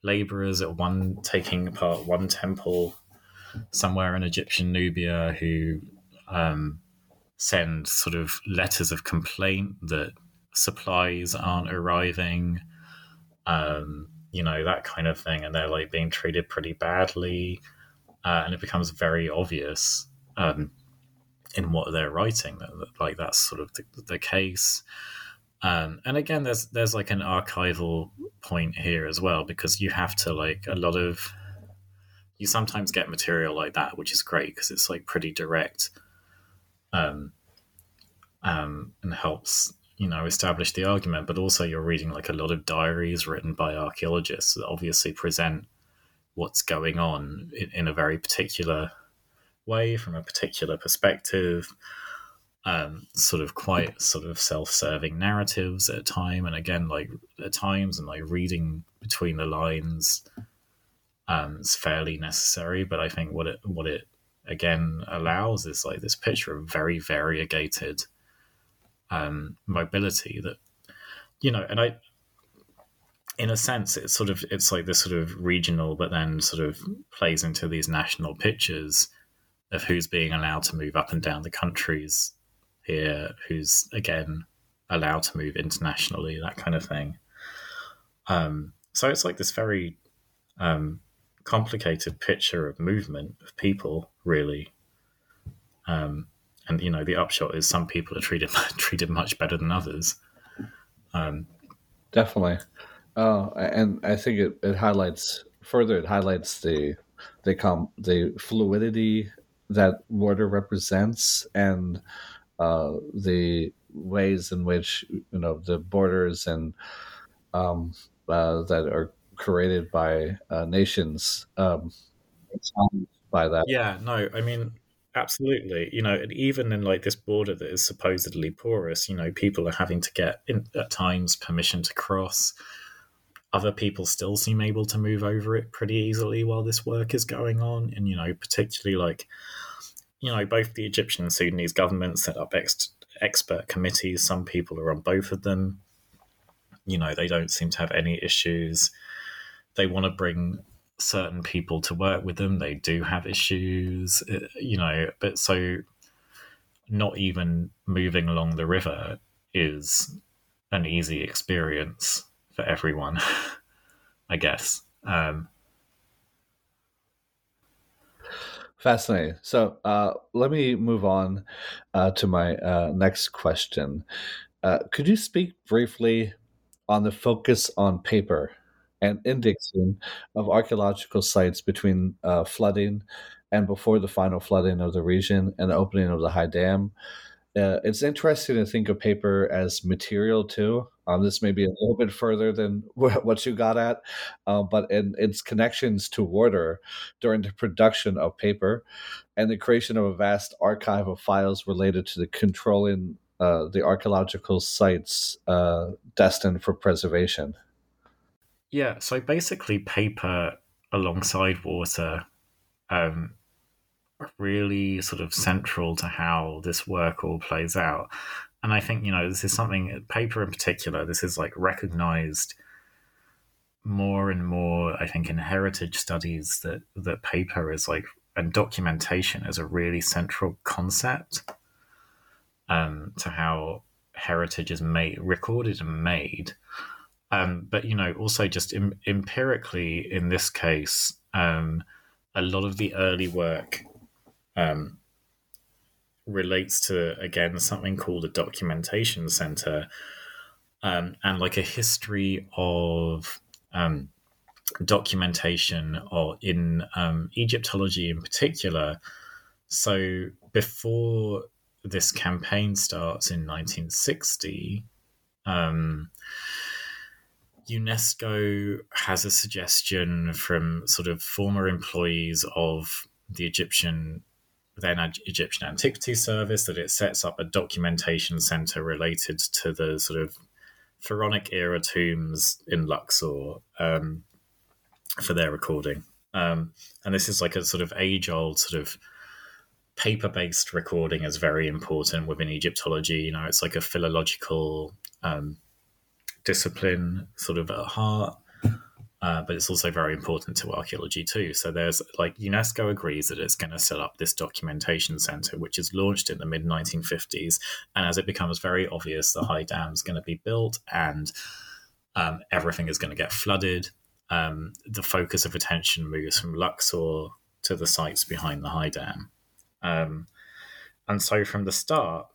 laborers at one taking apart one temple somewhere in Egyptian Nubia who um, send sort of letters of complaint that supplies aren't arriving, um, you know, that kind of thing. And they're like being treated pretty badly. Uh, and it becomes very obvious um, in what they're writing that, that like that's sort of the, the case. Um, and again, there's there's like an archival point here as well because you have to like a lot of you sometimes get material like that, which is great because it's like pretty direct, um, um, and helps you know establish the argument. But also, you're reading like a lot of diaries written by archaeologists that obviously present what's going on in, in a very particular way from a particular perspective. Um, sort of quite sort of self-serving narratives at time, and again, like at times, and like reading between the lines um, it's fairly necessary. But I think what it what it again allows is like this picture of very variegated um, mobility that you know, and I in a sense it's sort of it's like this sort of regional but then sort of plays into these national pictures of who's being allowed to move up and down the countries here who's again allowed to move internationally that kind of thing um, so it's like this very um, complicated picture of movement of people, really. Um, and you know, the upshot is some people are treated treated much better than others. Um, Definitely, uh, and I think it, it highlights further. It highlights the the com- the fluidity that water represents and uh, the ways in which you know the borders and um, uh, that are created by uh, nations um, by that. Yeah, no, I mean, absolutely. You know, and even in like this border that is supposedly porous, you know, people are having to get in, at times permission to cross. Other people still seem able to move over it pretty easily while this work is going on, and you know, particularly like, you know, both the Egyptian and Sudanese governments set up ex- expert committees. Some people are on both of them. You know, they don't seem to have any issues they want to bring certain people to work with them. They do have issues, uh, you know, but so not even moving along the river is an easy experience for everyone, I guess. Um, Fascinating. So uh, let me move on uh, to my uh, next question. Uh, could you speak briefly on the focus on paper and indexing of archaeological sites between uh, flooding and before the final flooding of the region and the opening of the high dam? Uh, it's interesting to think of paper as material too. Um, this may be a little bit further than what you got at, uh, but in its connections to water during the production of paper and the creation of a vast archive of files related to the controlling uh, the archaeological sites uh, destined for preservation. Yeah, so basically, paper alongside water um, really sort of central to how this work all plays out. And I think, you know, this is something, paper in particular, this is like recognized more and more, I think, in heritage studies that, that paper is like, and documentation is a really central concept um, to how heritage is made, recorded and made. Um, but, you know, also just Im- empirically in this case, um, a lot of the early work um, relates to again something called a documentation center um, and like a history of um, documentation or in um, Egyptology in particular. So before this campaign starts in 1960, um, UNESCO has a suggestion from sort of former employees of the Egyptian then Egyptian Antiquities Service that it sets up a documentation center related to the sort of pharaonic era tombs in Luxor um, for their recording. Um, and this is like a sort of age old sort of paper based recording is very important within Egyptology. You know, it's like a philological um, discipline sort of at heart. Uh, but it's also very important to archaeology too. So there's like UNESCO agrees that it's going to set up this documentation center, which is launched in the mid 1950s. And as it becomes very obvious the high dam is going to be built and um, everything is going to get flooded, um, the focus of attention moves from Luxor to the sites behind the high dam. Um, and so from the start,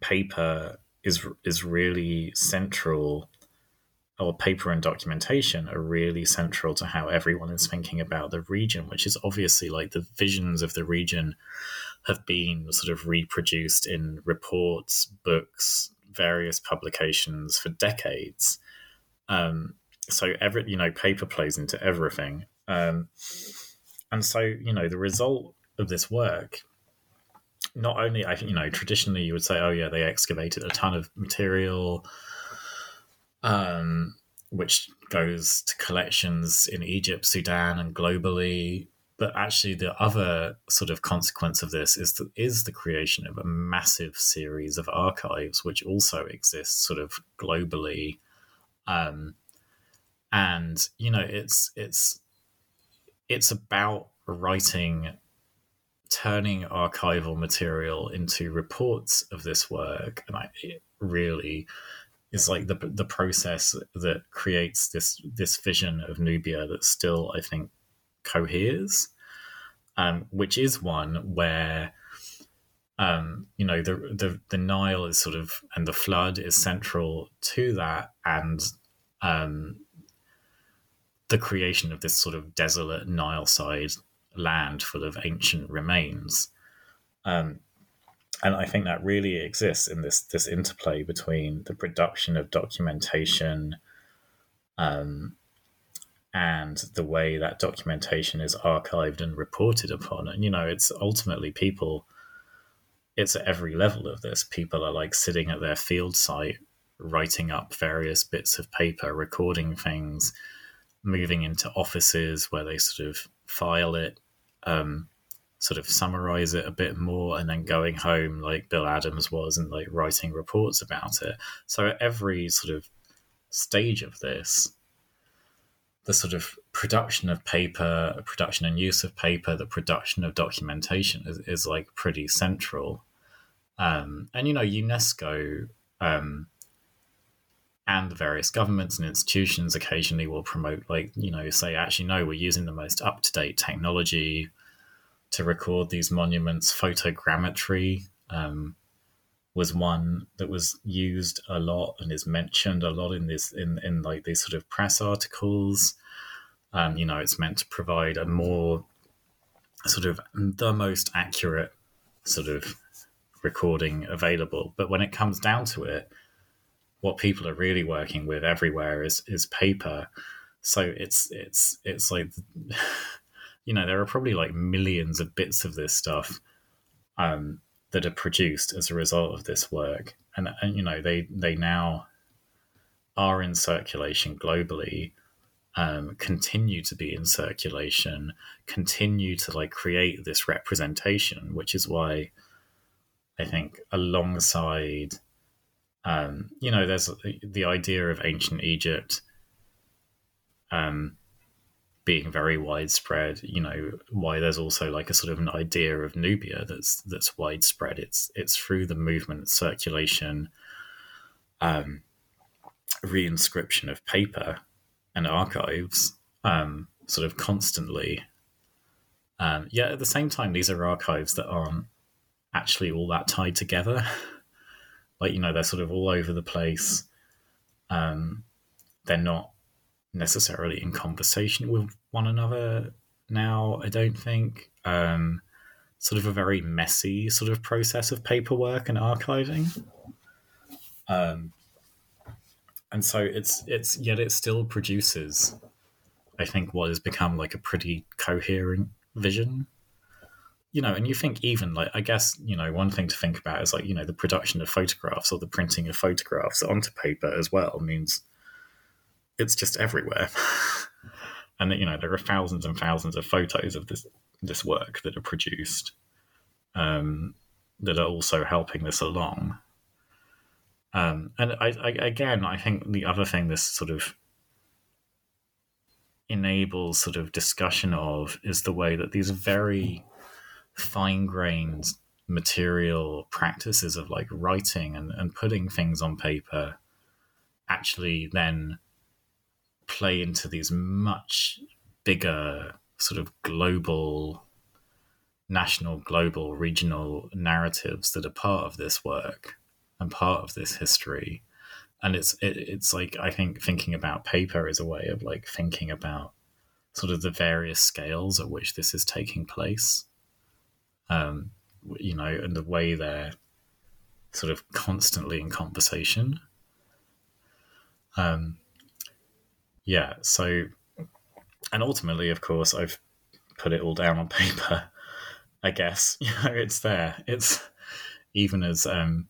paper is is really central or paper and documentation are really central to how everyone is thinking about the region, which is obviously like the visions of the region have been sort of reproduced in reports, books, various publications for decades. Um, so every you know, paper plays into everything. Um, and so, you know, the result of this work not only I think you know traditionally you would say oh yeah they excavated a ton of material um, which goes to collections in Egypt, Sudan, and globally. But actually, the other sort of consequence of this is the, is the creation of a massive series of archives, which also exist sort of globally. Um, and you know, it's it's it's about writing turning archival material into reports of this work and I really is like the the process that creates this this vision of Nubia that still I think coheres, um, which is one where um, you know the, the the Nile is sort of and the flood is central to that, and um, the creation of this sort of desolate Nile side land full of ancient remains. Um, and I think that really exists in this this interplay between the production of documentation um, and the way that documentation is archived and reported upon. And you know, it's ultimately people. It's at every level of this. People are like sitting at their field site, writing up various bits of paper, recording things, moving into offices where they sort of file it. Um, sort of summarize it a bit more and then going home like Bill Adams was and like writing reports about it. So at every sort of stage of this, the sort of production of paper, production and use of paper, the production of documentation is, is like pretty central. Um, and you know, UNESCO um, and the various governments and institutions occasionally will promote, like you know, say actually no, we're using the most up to date technology to record these monuments. Photogrammetry um, was one that was used a lot and is mentioned a lot in this in in like these sort of press articles. Um, you know, it's meant to provide a more sort of the most accurate sort of recording available. But when it comes down to it, what people are really working with everywhere is is paper. So it's it's it's like you know there are probably like millions of bits of this stuff um, that are produced as a result of this work, and, and you know they they now are in circulation globally. Um, continue to be in circulation, continue to like create this representation, which is why I think alongside, um, you know, there's the idea of ancient Egypt um, being very widespread. You know, why there's also like a sort of an idea of Nubia that's that's widespread. It's it's through the movement, circulation, um, reinscription of paper and archives, um, sort of constantly. Um, at the same time, these are archives that aren't actually all that tied together. like you know, they're sort of all over the place. Um, they're not necessarily in conversation with one another now. I don't think. Um, sort of a very messy sort of process of paperwork and archiving. Um, and so it's it's yet it still produces, I think, what has become like a pretty coherent vision you know, and you think even like I guess you know one thing to think about is like you know the production of photographs or the printing of photographs onto paper as well means it's just everywhere, and you know there are thousands and thousands of photos of this this work that are produced um, that are also helping this along. Um, and I, I, again, I think the other thing this sort of enables sort of discussion of is the way that these very fine grained material practices of like writing and, and putting things on paper actually then play into these much bigger sort of global national global regional narratives that are part of this work and part of this history. And it's it, it's like i think thinking about paper is a way of like thinking about sort of the various scales at which this is taking place um, you know, and the way they're sort of constantly in conversation. Um, yeah, so, and ultimately, of course, I've put it all down on paper. I guess you know it's there. It's even as um,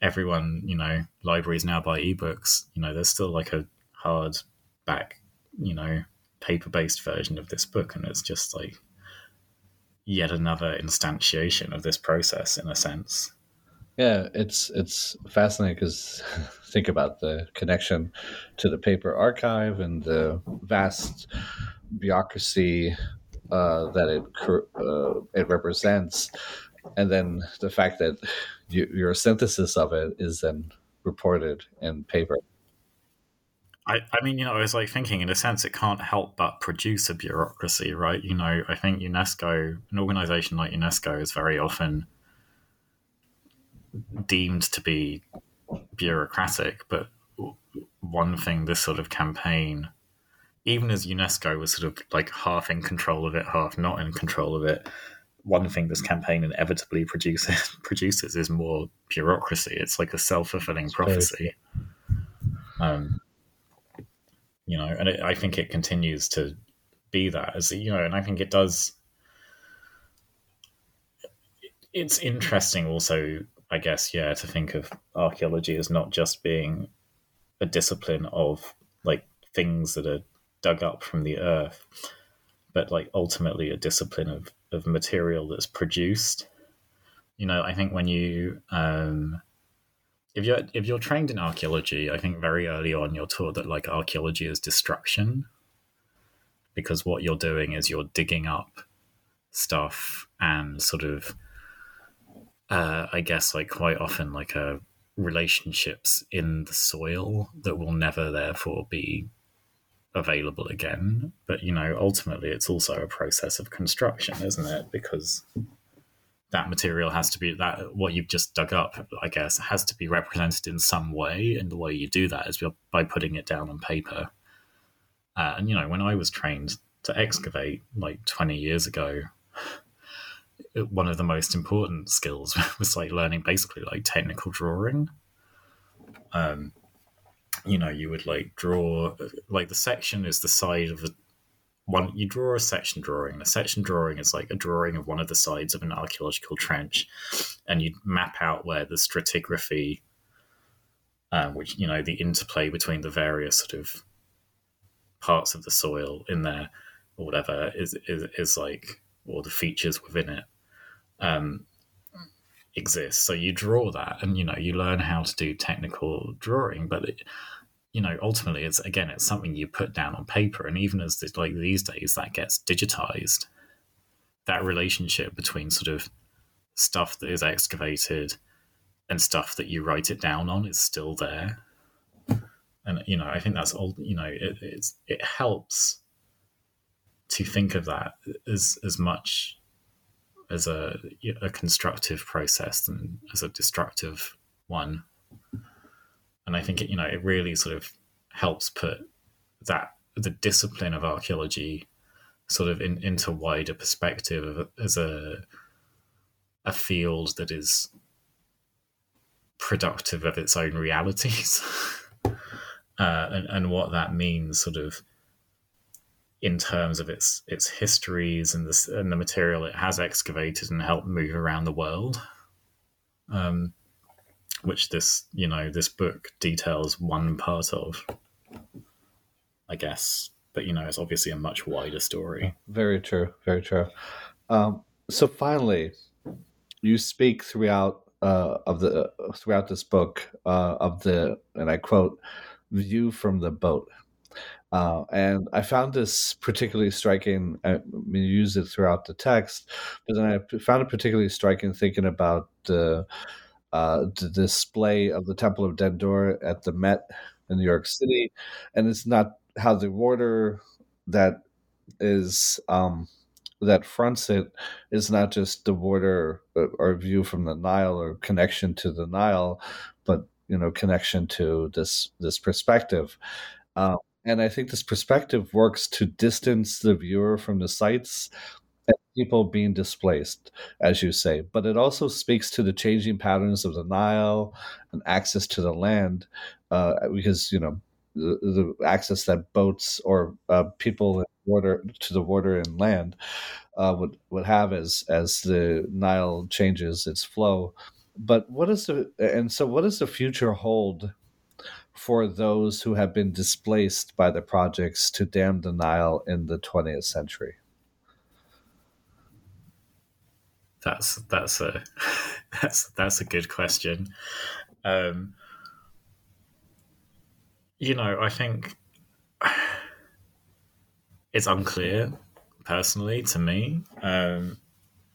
everyone, you know, libraries now buy ebooks. You know, there's still like a hard back, you know, paper based version of this book, and it's just like yet another instantiation of this process in a sense. Yeah, it's it's fascinating because think about the connection to the paper archive and the vast bureaucracy uh, that it uh, it represents, and then the fact that you, your synthesis of it is then reported in paper. I, I mean, you know, I was like thinking, in a sense, it can't help but produce a bureaucracy, right? You know, I think UNESCO, an organization like UNESCO, is very often deemed to be bureaucratic. But one thing this sort of campaign, even as UNESCO was sort of like half in control of it, half not in control of it, one thing this campaign inevitably produces produces is more bureaucracy. It's like a self fulfilling prophecy. Um, you know, and it, I think it continues to be that as you know, and I think it does. It's interesting, also, I guess, yeah, to think of archaeology as not just being a discipline of like things that are dug up from the earth, but like ultimately a discipline of of material that's produced. You know, I think when you um, if you're if you're trained in archaeology, I think very early on you're taught that like archaeology is destruction. because what you're doing is you're digging up stuff and sort of uh, I guess like quite often like a uh, relationships in the soil that will never therefore be available again. But you know, ultimately, it's also a process of construction, isn't it? Because that material has to be that what you've just dug up, I guess, has to be represented in some way, and the way you do that is by putting it down on paper. Uh, and you know, when I was trained to excavate like twenty years ago, one of the most important skills was like learning basically like technical drawing. Um, you know, you would like draw like the section is the side of the one. You draw a section drawing. A section drawing is like a drawing of one of the sides of an archaeological trench, and you map out where the stratigraphy, um, which you know the interplay between the various sort of parts of the soil in there or whatever is is, is like or the features within it um, exists. So you draw that, and you know you learn how to do technical drawing, but it, you know ultimately it's again it's something you put down on paper, and even as this, like these days that gets digitized, that relationship between sort of stuff that is excavated and stuff that you write it down on is still there. And you know, I think that's all. You know, it, it's it helps to think of that as as much as a, a constructive process than as a destructive one. And I think it, you know it really sort of helps put that the discipline of archaeology sort of in, into wider perspective as a a field that is productive of its own realities uh, and, and what that means sort of in terms of its its histories and the and the material it has excavated and helped move around the world. Um, which this you know this book details one part of, I guess. But you know, it's obviously a much wider story. Very true. Very true. Um, so finally, you speak throughout uh, of the throughout this book uh, of the and I quote view from the boat uh, and I found this particularly striking. I mean, you use it throughout the text, but then I found it particularly striking thinking about the, uh, the display of the Temple of Dendur at the Met in New York City. And it's not how the water that is um, that fronts it is not just the water uh, or view from the Nile or connection to the Nile, but you know connection to this this perspective. Um, and I think this perspective works to distance the viewer from the sites people being displaced, as you say. But it also speaks to the changing patterns of the Nile and access to the land, uh, because you know the, the, access that boats or uh, people water to the water and land uh, would would have as as the Nile changes its flow. But what is the and so what does the future hold for those who have been displaced by the projects to dam the Nile in the 20th century? That's that's a that's that's a good question. Um, you know, I think it's unclear, personally, to me, um,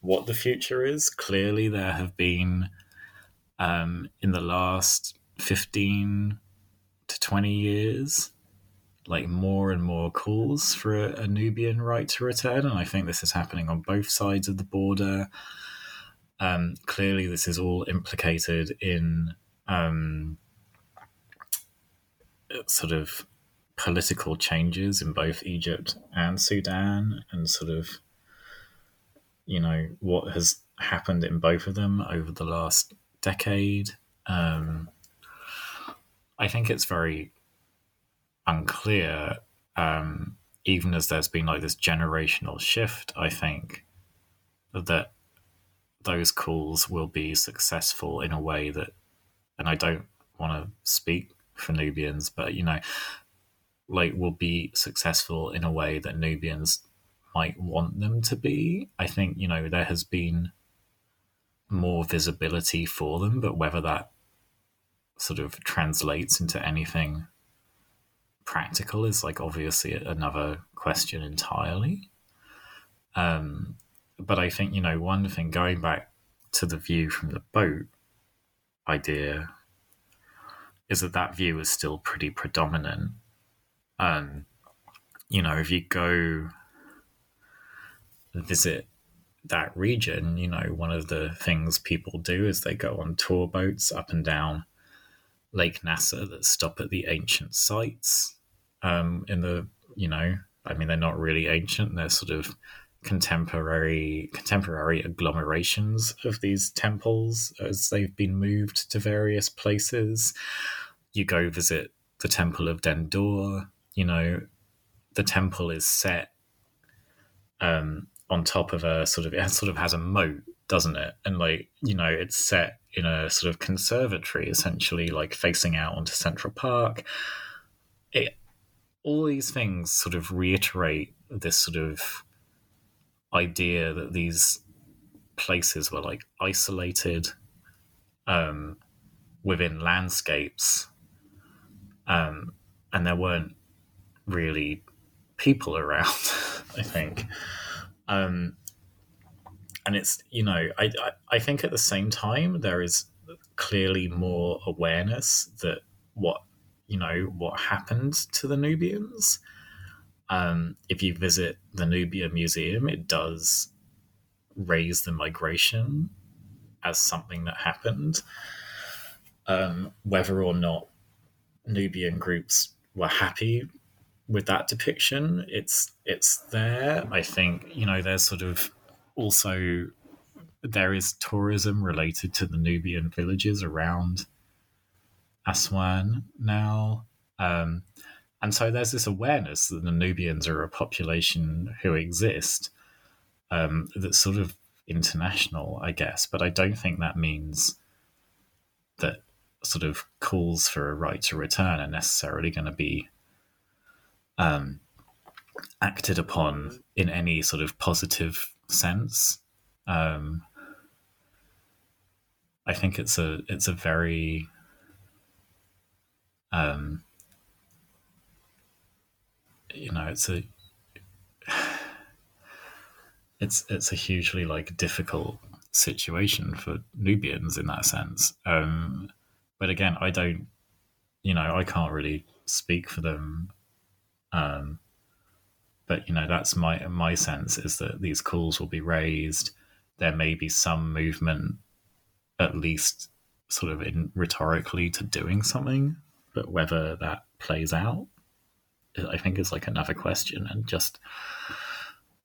what the future is. Clearly, there have been um, in the last fifteen to 20 years, like more and more calls for a, a Nubian right to return. And I think this is happening on both sides of the border. Um, clearly, this is all implicated in um, sort of political changes in both Egypt and Sudan, and sort of, you know, what has happened in both of them over the last decade. Um, I think it's very unclear, um, even as there's been like this generational shift. I think that those calls will be successful in a way that, and I don't want to speak for Nubians, but you know, like will be successful in a way that Nubians might want them to be. I think, you know, there has been more visibility for them, but whether that sort of translates into anything practical is like obviously another question entirely. Um, but I think you know one thing going back to the view from the boat idea is that that view is still pretty predominant. Um, you know, if you go visit that region, you know, one of the things people do is they go on tour boats up and down Lake Nasser that stop at the ancient sites. Um, in the, you know, I mean, they're not really ancient; they're sort of contemporary contemporary agglomerations of these temples as they've been moved to various places. You go visit the Temple of Dendur. You know, the temple is set um, on top of a sort of it sort of has a moat, doesn't it? And like you know, it's set in a sort of conservatory, essentially, like facing out onto Central Park. All these things sort of reiterate this sort of idea that these places were like isolated um, within landscapes, um, and there weren't really people around. I think, um, and it's you know I, I I think at the same time there is clearly more awareness that what you know what happened to the Nubians um, if you visit the Nubia Museum, it does raise the migration as something that happened. Um, whether or not Nubian groups were happy with that depiction, it's it's there. I think you know there's sort of also there is tourism related to the Nubian villages around Aswan now. Um, and so there's this awareness that the Nubians are a population who exist um, that's sort of international, I guess. But I don't think that means that sort of calls for a right to return are necessarily going to be um, acted upon in any sort of positive sense. Um, I think it's a it's a very um, you know it's a it's it's a hugely like difficult situation for Nubians in that sense. Um, but again, I don't, you know, I can't really speak for them. Um, but you know, that's my my sense is that these calls will be raised. There may be some movement, at least, sort of in rhetorically to doing something. But whether that plays out, I think is like another question, and just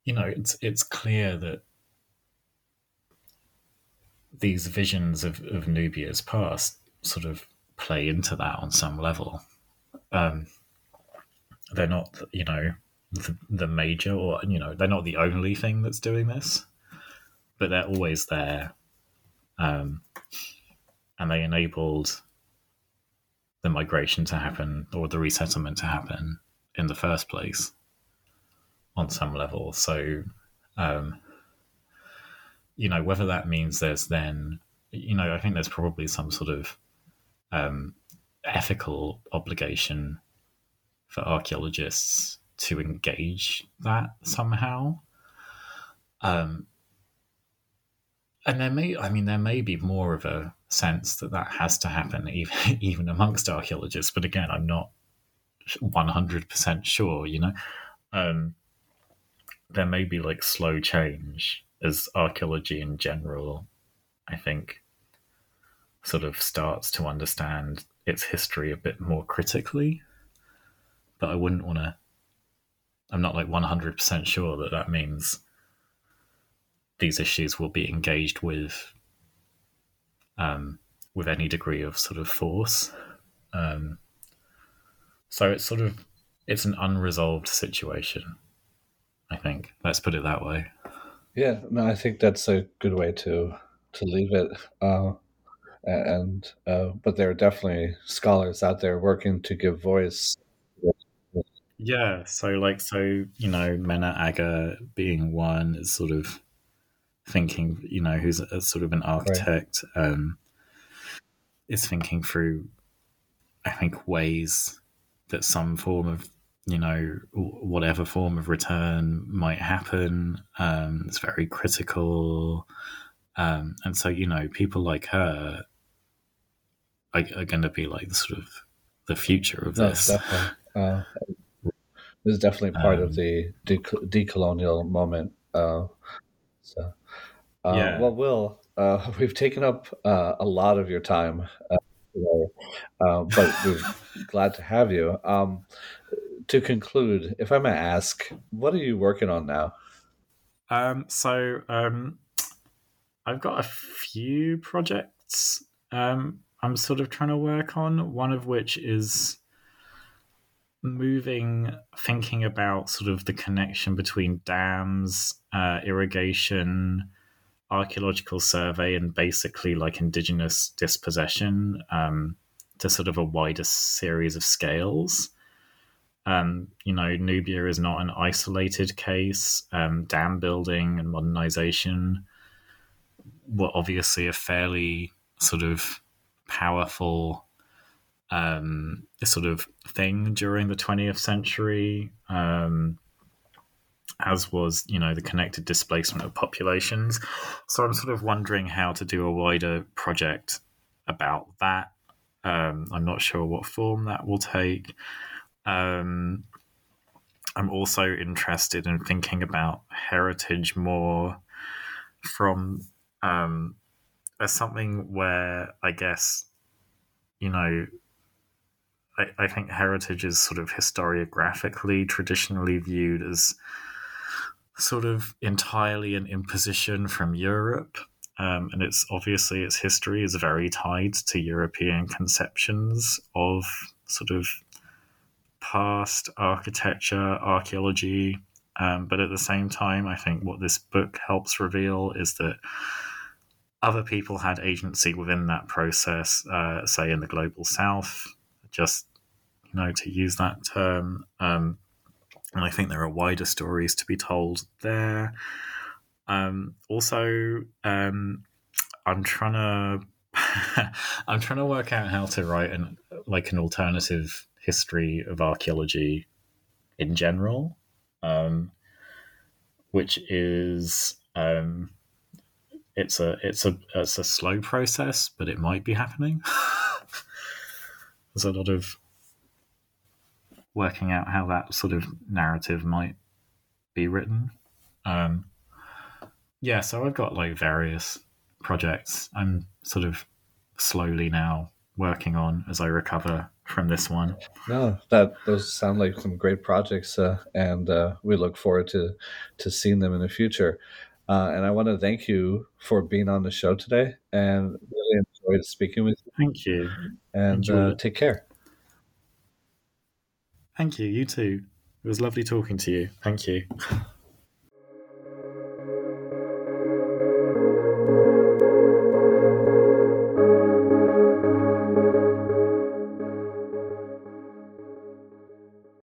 you know, it's it's clear that these visions of, of Nubia's past sort of play into that on some level. Um, they're not, you know, the, the major, or you know, they're not the only thing that's doing this, but they're always there, um, and they enabled the migration to happen or the resettlement to happen in the first place on some level. So, um, you know, whether that means there's then, you know, I think there's probably some sort of um, ethical obligation for archaeologists to engage that somehow. Um, and there may, I mean, there may be more of a sense that that has to happen even even amongst archaeologists. But again, I'm not 100% sure, you know? Um, there may be like slow change as archaeology in general, I think, sort of starts to understand its history a bit more critically. But I wouldn't want to, I'm not like 100% sure that that means these issues will be engaged with um, with any degree of sort of force. Um, so it's sort of it's an unresolved situation. I think. Let's put it that way. Yeah, no, I think that's a good way to to leave it. Uh, and uh, but there are definitely scholars out there working to give voice. Yeah, so like so you know Menna Agha being one is sort of thinking you know who's a, sort of an architect right. um, is thinking through I think ways that some form of you know whatever form of return might happen. Um, it's very critical, um, and so you know people like her are, are going to be like the sort of the future of No, this. definitely. Uh, this is definitely part of Um, the de- decolonial moment. Uh, so, uh, Yeah. well, Will, uh, we've taken up uh, a lot of your time uh, today, uh, but we're glad to have you. Um, to conclude, if I may ask, what are you working on now? Um, so um, I've got a few projects um, I'm sort of trying to work on. One of which is moving, thinking about sort of the connection between dams, uh, irrigation, archaeological survey, and basically like indigenous dispossession um, to sort of a wider series of scales. Um, you know, Nubia is not an isolated case. Um, dam building and modernization were obviously a fairly sort of powerful um, sort of thing during the 20th century, um, as was, you know, the connected displacement of populations. So I'm sort of wondering how to do a wider project about that. Um, I'm not sure what form that will take. Um, I'm also interested in thinking about heritage more from um, as something where I guess, you know, I, I think heritage is sort of historiographically traditionally viewed as sort of entirely an imposition from Europe. Um, and it's obviously its history is very tied to European conceptions of sort of past architecture, archaeology. Um, but at the same time, I think what this book helps reveal is that other people had agency within that process, uh, say in the global south, just, you know, to use that term. Um, and I think there are wider stories to be told there. Um, also, um, I'm trying to I'm trying to work out how to write an like an alternative history of archaeology in general, um, which is um, it's a it's a it's a slow process, but it might be happening. There's a lot of working out how that sort of narrative might be written. Um, yeah, so I've got like various projects I'm sort of slowly now working on as I recover from this one. No, that those sound like some great projects, uh, and uh, we look forward to to seeing them in the future. Uh, and I want to thank you for being on the show today, and really enjoyed speaking with you. Thank you. And uh, take care. Thank you. You too. It was lovely talking to you. Thank you.